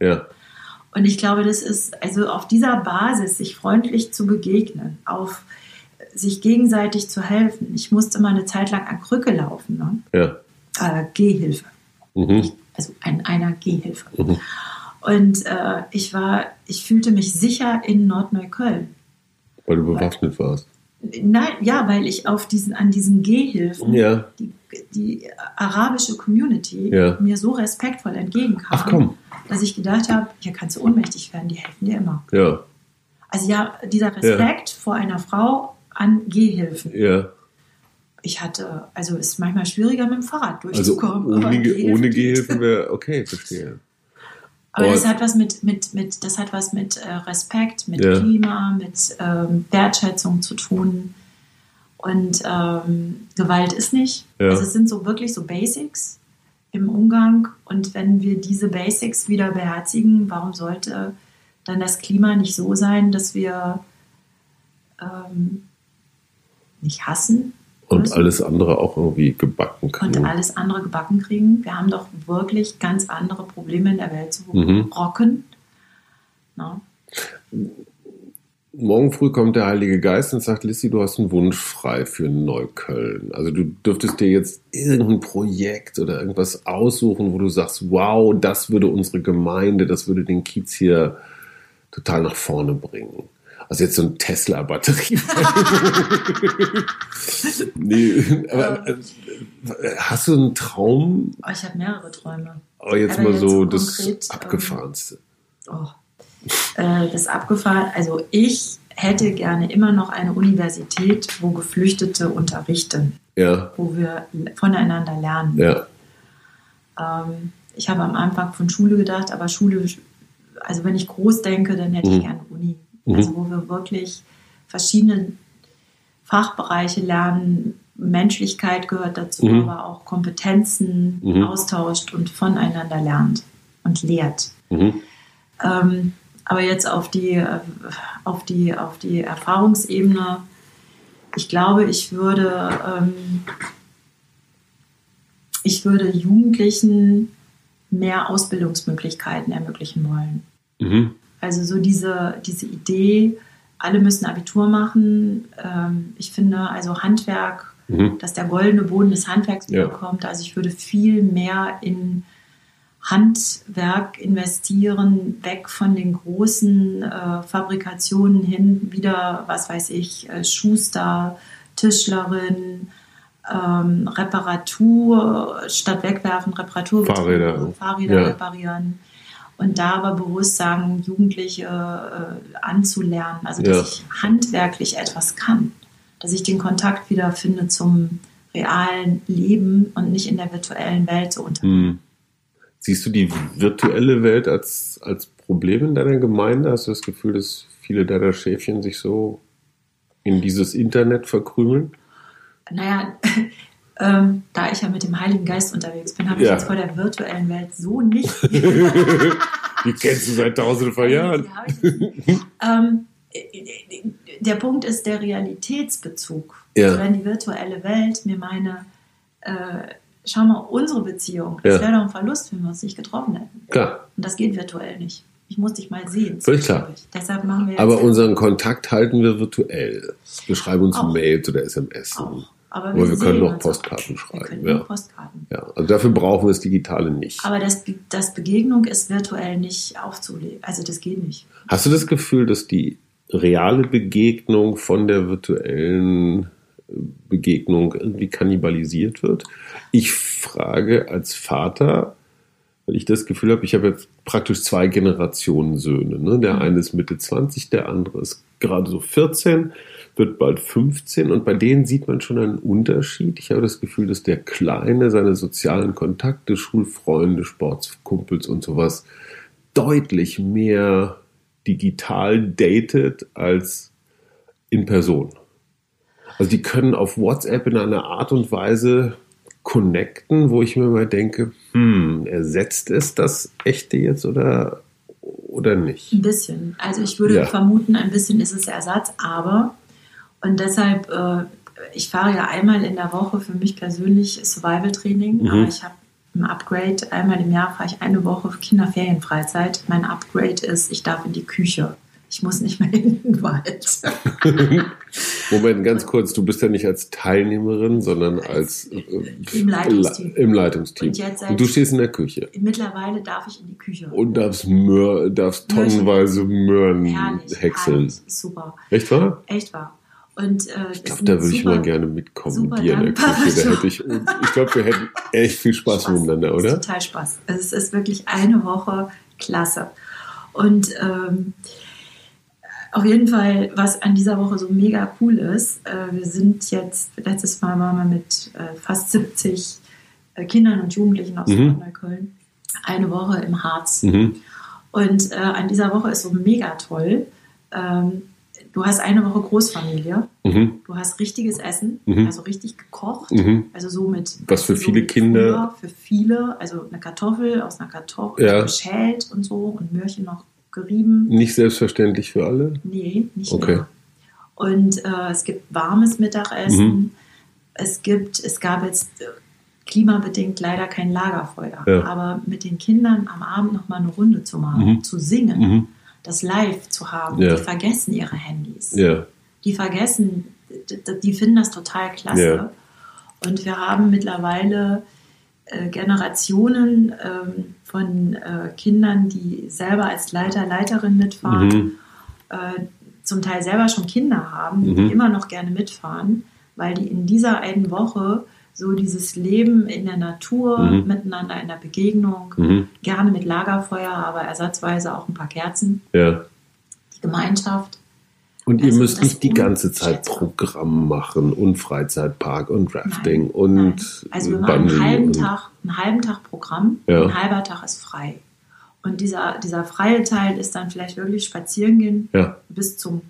Speaker 3: Und ich glaube, das ist also auf dieser Basis, sich freundlich zu begegnen, auf sich gegenseitig zu helfen. Ich musste mal eine Zeit lang an Krücke laufen, ne?
Speaker 2: ja.
Speaker 3: äh, Gehhilfe,
Speaker 2: Mhm.
Speaker 3: also an einer Gehhilfe.
Speaker 2: Mhm.
Speaker 3: Und äh, ich war, ich fühlte mich sicher in Nordneukölln.
Speaker 2: Weil du bewaffnet warst.
Speaker 3: Nein, ja, weil ich auf diesen, an diesen Gehhilfen
Speaker 2: Ja.
Speaker 3: die, die arabische Community
Speaker 2: Ja.
Speaker 3: mir so respektvoll entgegenkam,
Speaker 2: Ach komm.
Speaker 3: dass ich gedacht habe, hier kannst du ohnmächtig werden, die helfen dir immer.
Speaker 2: Ja,
Speaker 3: Also ja, dieser Respekt vor einer Frau an Gehhilfen.
Speaker 2: ja.
Speaker 3: Ich hatte, also ist manchmal schwieriger mit dem Fahrrad
Speaker 2: Also
Speaker 3: durchzukommen. aber
Speaker 2: ohne, Ge-
Speaker 3: Gehhilfen
Speaker 2: ohne. Gehhilfen wäre okay, verstehe.
Speaker 3: Aber das
Speaker 2: Aber-
Speaker 3: hat was mit, mit, mit, das hat was mit äh, Respekt, mit
Speaker 2: Ja.
Speaker 3: Klima, mit ähm, Wertschätzung zu tun. Und ähm, Gewalt ist nicht.
Speaker 2: Ja.
Speaker 3: Also es sind so wirklich so Basics im Umgang. Und wenn wir diese Basics wieder beherzigen, warum sollte dann das Klima nicht so sein, dass wir ähm, nicht hassen
Speaker 2: Und
Speaker 3: müssen
Speaker 2: alles andere auch irgendwie gebacken
Speaker 3: und
Speaker 2: kriegen.
Speaker 3: alles andere gebacken kriegen? Wir haben doch wirklich ganz andere Probleme in der Welt zu
Speaker 2: Mhm.
Speaker 3: rocken. Na?
Speaker 2: Morgen früh kommt der Heilige Geist und sagt, Lissy, du hast einen Wunsch frei für Neukölln. Also du dürftest dir jetzt irgendein Projekt oder irgendwas aussuchen, wo du sagst, wow, das würde unsere Gemeinde, das würde den Kiez hier total nach vorne bringen. Also jetzt so ein Tesla-Batterie. nee, aber äh, hast du einen Traum?
Speaker 3: Oh, ich habe mehrere Träume.
Speaker 2: Aber jetzt
Speaker 3: Aber
Speaker 2: mal so
Speaker 3: jetzt
Speaker 2: das
Speaker 3: konkret, ähm,
Speaker 2: Abgefahrenste.
Speaker 3: Oh. Äh, das abgefahren. Also ich hätte gerne immer noch eine Universität, wo Geflüchtete unterrichten,
Speaker 2: Ja,
Speaker 3: wo wir voneinander lernen.
Speaker 2: ja,
Speaker 3: Ähm, ich habe am Anfang von Schule gedacht, aber Schule, also wenn ich groß denke, dann hätte
Speaker 2: Mhm.
Speaker 3: ich gerne Uni.
Speaker 2: Mhm.
Speaker 3: Also wo wir wirklich verschiedene Fachbereiche lernen. Menschlichkeit gehört dazu,
Speaker 2: Mhm.
Speaker 3: aber auch Kompetenzen
Speaker 2: Mhm.
Speaker 3: austauscht und voneinander lernt und lehrt.
Speaker 2: mhm.
Speaker 3: Ähm, aber jetzt auf die, äh, auf, die, auf die Erfahrungsebene, ich glaube, ich würde, ähm, ich würde Jugendlichen mehr Ausbildungsmöglichkeiten ermöglichen wollen.
Speaker 2: Mhm.
Speaker 3: Also so diese, diese Idee, alle müssen Abitur machen. Ähm, ich finde also Handwerk,
Speaker 2: Mhm.
Speaker 3: dass der goldene Boden des Handwerks
Speaker 2: Ja.
Speaker 3: wiederkommt. Also ich würde viel mehr in Handwerk investieren, weg von den großen äh, Fabrikationen hin, wieder, was weiß ich, äh, Schuster, Tischlerin, ähm, Reparatur, statt wegwerfen, Reparatur,
Speaker 2: Fahrräder.
Speaker 3: Fahrräder
Speaker 2: Ja.
Speaker 3: reparieren. Und da aber bewusst sagen, Jugendliche äh, anzulernen, also dass
Speaker 2: Ja.
Speaker 3: ich handwerklich etwas kann, dass ich den Kontakt wieder finde zum realen Leben und nicht in der virtuellen Welt so unter.
Speaker 2: Hm. Siehst du die virtuelle Welt als, als Problem in deiner Gemeinde? Hast du das Gefühl, dass viele deiner Schäfchen sich so in dieses Internet verkrümeln?
Speaker 3: Naja, ähm, da ich ja mit dem Heiligen Geist unterwegs bin, habe ich
Speaker 2: Ja.
Speaker 3: jetzt vor der virtuellen Welt so nicht.
Speaker 2: Die kennst du seit tausenden von Jahren.
Speaker 3: Ähm, der Punkt ist der Realitätsbezug.
Speaker 2: Ja.
Speaker 3: Also wenn die virtuelle Welt mir meine, äh, schau mal, unsere Beziehung, das
Speaker 2: Ja.
Speaker 3: wäre doch ein Verlust, wenn wir uns nicht getroffen hätten.
Speaker 2: Klar.
Speaker 3: Und das geht virtuell nicht. Ich muss dich mal sehen.
Speaker 2: Völlig klar.
Speaker 3: Deshalb machen wir
Speaker 2: Aber unseren Kontakt halten wir virtuell. Wir schreiben uns
Speaker 3: Auch.
Speaker 2: Mails oder SMS.
Speaker 3: auch. Aber
Speaker 2: Aber wir können noch Postkarten
Speaker 3: auch.
Speaker 2: schreiben,
Speaker 3: Wir
Speaker 2: ja.
Speaker 3: Postkarten.
Speaker 2: Ja, also dafür brauchen wir das Digitale nicht.
Speaker 3: Aber das, Be- das Begegnung ist virtuell nicht aufzulegen. Also das geht nicht.
Speaker 2: Hast du das Gefühl, dass die reale Begegnung von der virtuellen äh, Begegnung irgendwie kannibalisiert wird? Ich frage als Vater, weil ich das Gefühl habe, ich habe jetzt praktisch zwei Generationen Söhne. Ne? Der
Speaker 3: Mhm.
Speaker 2: eine ist Mitte 20, der andere ist gerade so 14, wird bald 15 und bei denen sieht man schon einen Unterschied. Ich habe das Gefühl, dass der Kleine seine sozialen Kontakte, Schulfreunde, Sportskumpels und sowas deutlich mehr digital datet als in Person. Also die können auf WhatsApp in einer Art und Weise connecten, wo ich mir mal denke, hm, ersetzt es das echte jetzt oder, oder nicht?
Speaker 3: Ein bisschen. Also ich würde
Speaker 2: Ja.
Speaker 3: vermuten, ein bisschen ist es Ersatz, aber und deshalb, äh, ich fahre ja einmal in der Woche für mich persönlich Survival-Training,
Speaker 2: Mhm.
Speaker 3: aber ich habe ein Upgrade. Einmal im Jahr fahre ich eine Woche Kinderferienfreizeit. Mein Upgrade ist, ich darf in die Küche Ich muss nicht mehr in den Wald.
Speaker 2: Moment, ganz kurz, du bist ja nicht als Teilnehmerin, sondern als äh,
Speaker 3: Im Leitungsteam.
Speaker 2: Im Leitungsteam.
Speaker 3: Und jetzt
Speaker 2: Und du stehst in der Küche.
Speaker 3: Mittlerweile darf ich in die Küche.
Speaker 2: Und darfst, Möhr, darfst tonnenweise Möhren
Speaker 3: herrlich,
Speaker 2: häckseln.
Speaker 3: herrlich, super,
Speaker 2: Echt wahr?
Speaker 3: echt wahr. Und äh,
Speaker 2: Ich glaube, da würde ich mal gerne mitkommen mit dir in der Küche. Da
Speaker 3: dass
Speaker 2: hätte ich, ich glaube, wir hätten echt viel Spaß, miteinander,
Speaker 3: Es ist
Speaker 2: oder?
Speaker 3: Total Spaß. Es ist wirklich eine Woche klasse. Und ähm, auf jeden Fall, was an dieser Woche so mega cool ist, äh, wir sind jetzt, letztes Mal waren wir mit äh, fast 70 äh, Kindern und Jugendlichen aus
Speaker 2: Mhm.
Speaker 3: Neukölln eine Woche im Harz.
Speaker 2: Mhm.
Speaker 3: Und äh, an dieser Woche ist so mega toll. Ähm, du hast eine Woche Großfamilie,
Speaker 2: Mhm.
Speaker 3: du hast richtiges Essen,
Speaker 2: Mhm.
Speaker 3: also richtig gekocht.
Speaker 2: Mhm.
Speaker 3: Also so mit.
Speaker 2: Was für
Speaker 3: so
Speaker 2: viele Kinder.
Speaker 3: Früher, für viele. Also eine Kartoffel aus einer Kartoffel
Speaker 2: Ja.
Speaker 3: geschält und so und Möhrchen noch gerieben.
Speaker 2: Nicht selbstverständlich für alle.
Speaker 3: Nee, nicht
Speaker 2: Okay.
Speaker 3: mehr. Und äh, es gibt warmes Mittagessen.
Speaker 2: Mhm.
Speaker 3: Es gibt, es gab jetzt äh, klimabedingt leider kein Lagerfeuer.
Speaker 2: Ja.
Speaker 3: Aber mit den Kindern am Abend noch mal eine Runde zu machen,
Speaker 2: Mhm.
Speaker 3: zu singen,
Speaker 2: Mhm.
Speaker 3: Das live zu haben.
Speaker 2: Ja.
Speaker 3: Die vergessen ihre Handys
Speaker 2: Ja.
Speaker 3: die vergessen, die finden das total klasse.
Speaker 2: Ja.
Speaker 3: Und wir haben mittlerweile äh, Generationen ähm, von äh, Kindern, die selber als Leiter, Leiterin mitfahren,
Speaker 2: Mhm.
Speaker 3: äh, zum Teil selber schon Kinder haben, die
Speaker 2: Mhm.
Speaker 3: immer noch gerne mitfahren, weil die in dieser einen Woche so dieses Leben in der Natur,
Speaker 2: Mhm.
Speaker 3: miteinander in der Begegnung,
Speaker 2: Mhm.
Speaker 3: gerne mit Lagerfeuer, aber ersatzweise auch ein paar Kerzen,
Speaker 2: Ja.
Speaker 3: die Gemeinschaft.
Speaker 2: Und ihr
Speaker 3: Also
Speaker 2: müsst
Speaker 3: das
Speaker 2: nicht die ganze Zeit. Programm machen und Freizeitpark und Rafting
Speaker 3: Nein,
Speaker 2: und
Speaker 3: nein. Also wir machen einen halben Tag, einen halben Tag Programm,
Speaker 2: Ja.
Speaker 3: ein halber Tag ist frei. Und dieser, dieser freie Teil ist dann vielleicht wirklich spazieren gehen
Speaker 2: Ja,
Speaker 3: bis zum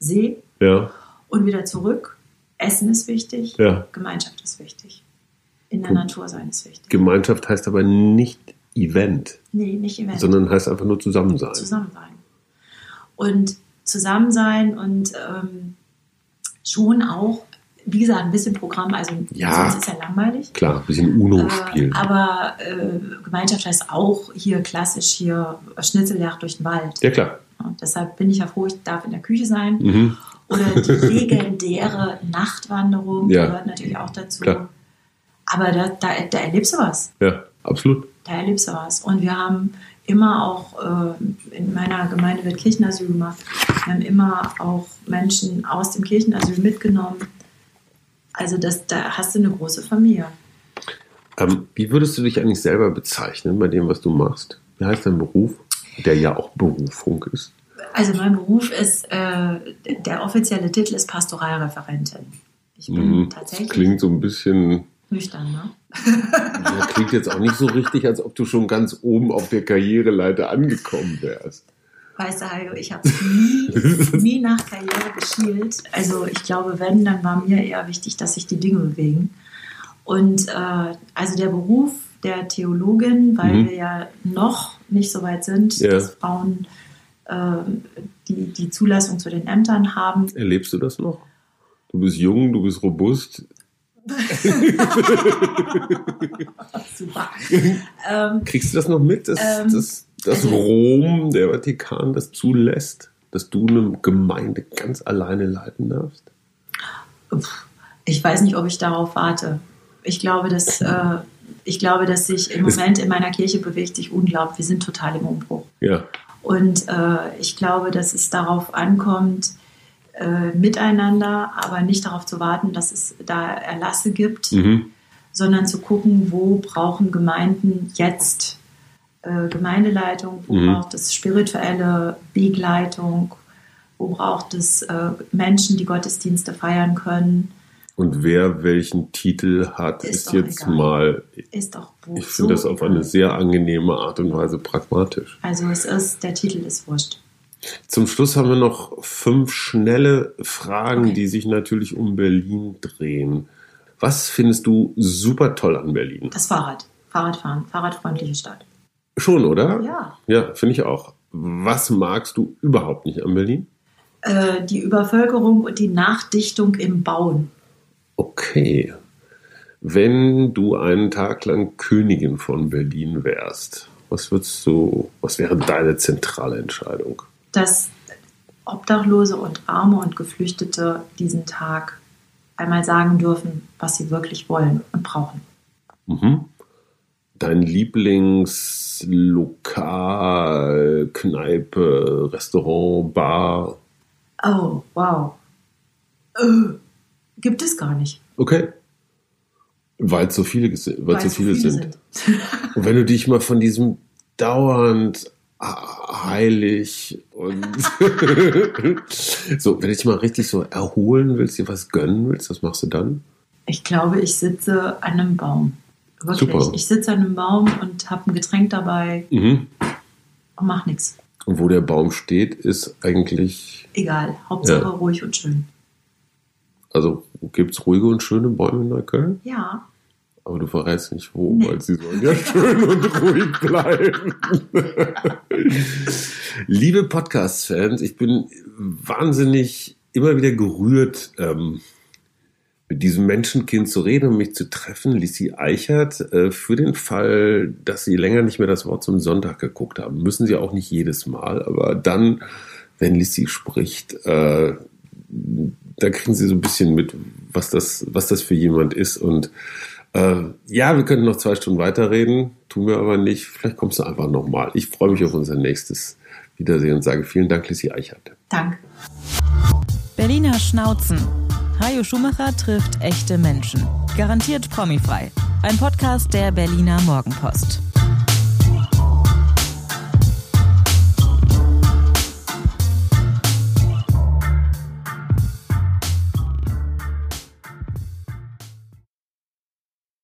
Speaker 3: See
Speaker 2: ja,
Speaker 3: und wieder zurück. Essen ist wichtig,
Speaker 2: ja.
Speaker 3: Gemeinschaft ist wichtig. In der
Speaker 2: Gut.
Speaker 3: Natur sein ist wichtig.
Speaker 2: Gemeinschaft heißt aber nicht Event,
Speaker 3: Nee, nicht Event.
Speaker 2: sondern heißt einfach nur zusammen sein.
Speaker 3: zusammen sein. Und zusammen sein und ähm, schon auch, wie gesagt, ein bisschen Programm, also
Speaker 2: Ja.
Speaker 3: sonst ist ja langweilig.
Speaker 2: Klar, ein bisschen Uno spielen.
Speaker 3: Äh, aber äh, Gemeinschaft heißt auch hier klassisch hier Schnitzeljagd durch den Wald.
Speaker 2: ja, klar.
Speaker 3: Ja, deshalb bin ich ja froh, ich darf in der Küche sein.
Speaker 2: Mhm.
Speaker 3: Oder die legendäre Nachtwanderung
Speaker 2: Ja.
Speaker 3: gehört natürlich auch dazu.
Speaker 2: Klar.
Speaker 3: Aber da, da, da erlebst du was.
Speaker 2: Ja, absolut.
Speaker 3: Da erlebst du was. Und wir haben immer auch, äh, in meiner Gemeinde wird Kirchenasyl gemacht, wir haben immer auch Menschen aus dem Kirchenasyl mitgenommen. Also das, da hast du eine große Familie.
Speaker 2: Ähm, wie würdest du dich eigentlich selber bezeichnen bei dem, was du machst? Wie heißt dein Beruf? Der ja auch Berufung ist.
Speaker 3: Also mein Beruf ist, äh, der offizielle Titel ist Pastoralreferentin. Ich bin
Speaker 2: Mhm. Das
Speaker 3: tatsächlich
Speaker 2: klingt so ein bisschen,
Speaker 3: nüchtern, ne?
Speaker 2: ja, klingt jetzt auch nicht so richtig, als ob du schon ganz oben auf der Karriereleiter angekommen wärst.
Speaker 3: Weißt du, Hajo, ich habe nie, nie nach Karriere geschielt. Also ich glaube, wenn, dann war mir eher wichtig, dass sich die Dinge bewegen. Und äh, also der Beruf der Theologin, weil
Speaker 2: Mhm.
Speaker 3: wir ja noch nicht so weit sind,
Speaker 2: Ja.
Speaker 3: dass Frauen die, die Zulassung zu den Ämtern haben.
Speaker 2: Erlebst du das noch? Du bist jung, du bist robust.
Speaker 3: Super. ähm,
Speaker 2: Kriegst du das noch mit, dass,
Speaker 3: Ähm,
Speaker 2: dass, dass
Speaker 3: also-
Speaker 2: Rom, der Vatikan, das zulässt, dass du eine Gemeinde ganz alleine leiten darfst?
Speaker 3: Ich weiß nicht, ob ich darauf warte. Ich glaube, dass, äh, ich glaube, dass sich im Moment in meiner Kirche bewegt sich unglaublich. Wir sind total im Umbruch.
Speaker 2: Ja,
Speaker 3: Und äh, ich glaube, dass es darauf ankommt, äh, miteinander, aber nicht darauf zu warten, dass es da Erlasse gibt,
Speaker 2: mhm.
Speaker 3: sondern zu gucken, wo brauchen Gemeinden jetzt äh, Gemeindeleitung, wo
Speaker 2: Mhm.
Speaker 3: braucht es spirituelle Begleitung, wo braucht es äh, Menschen, die Gottesdienste feiern können.
Speaker 2: Und wer welchen Titel hat,
Speaker 3: Ist
Speaker 2: ist, jetzt
Speaker 3: egal.
Speaker 2: mal,
Speaker 3: Ist doch wo
Speaker 2: ich finde das auf eine sehr angenehme Art und Weise pragmatisch.
Speaker 3: Also es ist, der Titel ist wurscht.
Speaker 2: Zum Schluss haben wir noch fünf schnelle Fragen,
Speaker 3: Okay.
Speaker 2: die sich natürlich um Berlin drehen. Was findest du super toll an Berlin?
Speaker 3: Das Fahrrad. Fahrradfahren, fahrradfreundliche Stadt.
Speaker 2: Schon, oder?
Speaker 3: Ja.
Speaker 2: Ja, finde ich auch. Was magst du überhaupt nicht an Berlin?
Speaker 3: Äh, die Übervölkerung und die Nachdichtung im Bauen.
Speaker 2: Okay. Wenn du einen Tag lang Königin von Berlin wärst, was würdest du, was wäre deine zentrale Entscheidung?
Speaker 3: dass Obdachlose und Arme und Geflüchtete diesen Tag einmal sagen dürfen, was sie wirklich wollen und brauchen.
Speaker 2: Mhm. Dein Lieblingslokal, Kneipe, Restaurant, Bar?
Speaker 3: Oh, wow. Äh, gibt es gar nicht.
Speaker 2: Okay. Weil es so viele, weil so viele, viele sind. sind. und wenn du dich mal von diesem dauernd heilig und so, wenn du dich mal richtig so erholen willst, dir was gönnen willst, was machst du dann?
Speaker 3: Ich glaube, ich sitze an einem Baum. Wirklich. Super. Ich sitze an einem Baum und habe ein Getränk dabei mhm. und mach nichts.
Speaker 2: Und wo der Baum steht, ist eigentlich.
Speaker 3: Egal. Hauptsache ja. ruhig und schön.
Speaker 2: Also gibt es ruhige und schöne Bäume in Neukölln?
Speaker 3: Ja.
Speaker 2: Aber du verrätst nicht wo, nee. weil sie sollen ja schön und ruhig bleiben. Liebe Podcast-Fans, ich bin wahnsinnig immer wieder gerührt, ähm, mit diesem Menschenkind zu reden und mich zu treffen, Lissi Eichert, äh, für den Fall, dass Sie länger nicht mehr das Wort zum Sonntag geguckt haben. Müssen Sie auch nicht jedes Mal, aber dann, wenn Lissi spricht, äh, da kriegen Sie so ein bisschen mit, was das, was das für jemand ist und äh, ja, wir könnten noch zwei Stunden weiterreden, tun wir aber nicht. Vielleicht kommst du einfach nochmal. Ich freue mich auf unser nächstes Wiedersehen und sage vielen Dank, Lissy Eichert.
Speaker 3: Danke.
Speaker 1: Berliner Schnauzen. Hajo Schumacher trifft echte Menschen. Garantiert promifrei. Ein Podcast der Berliner Morgenpost.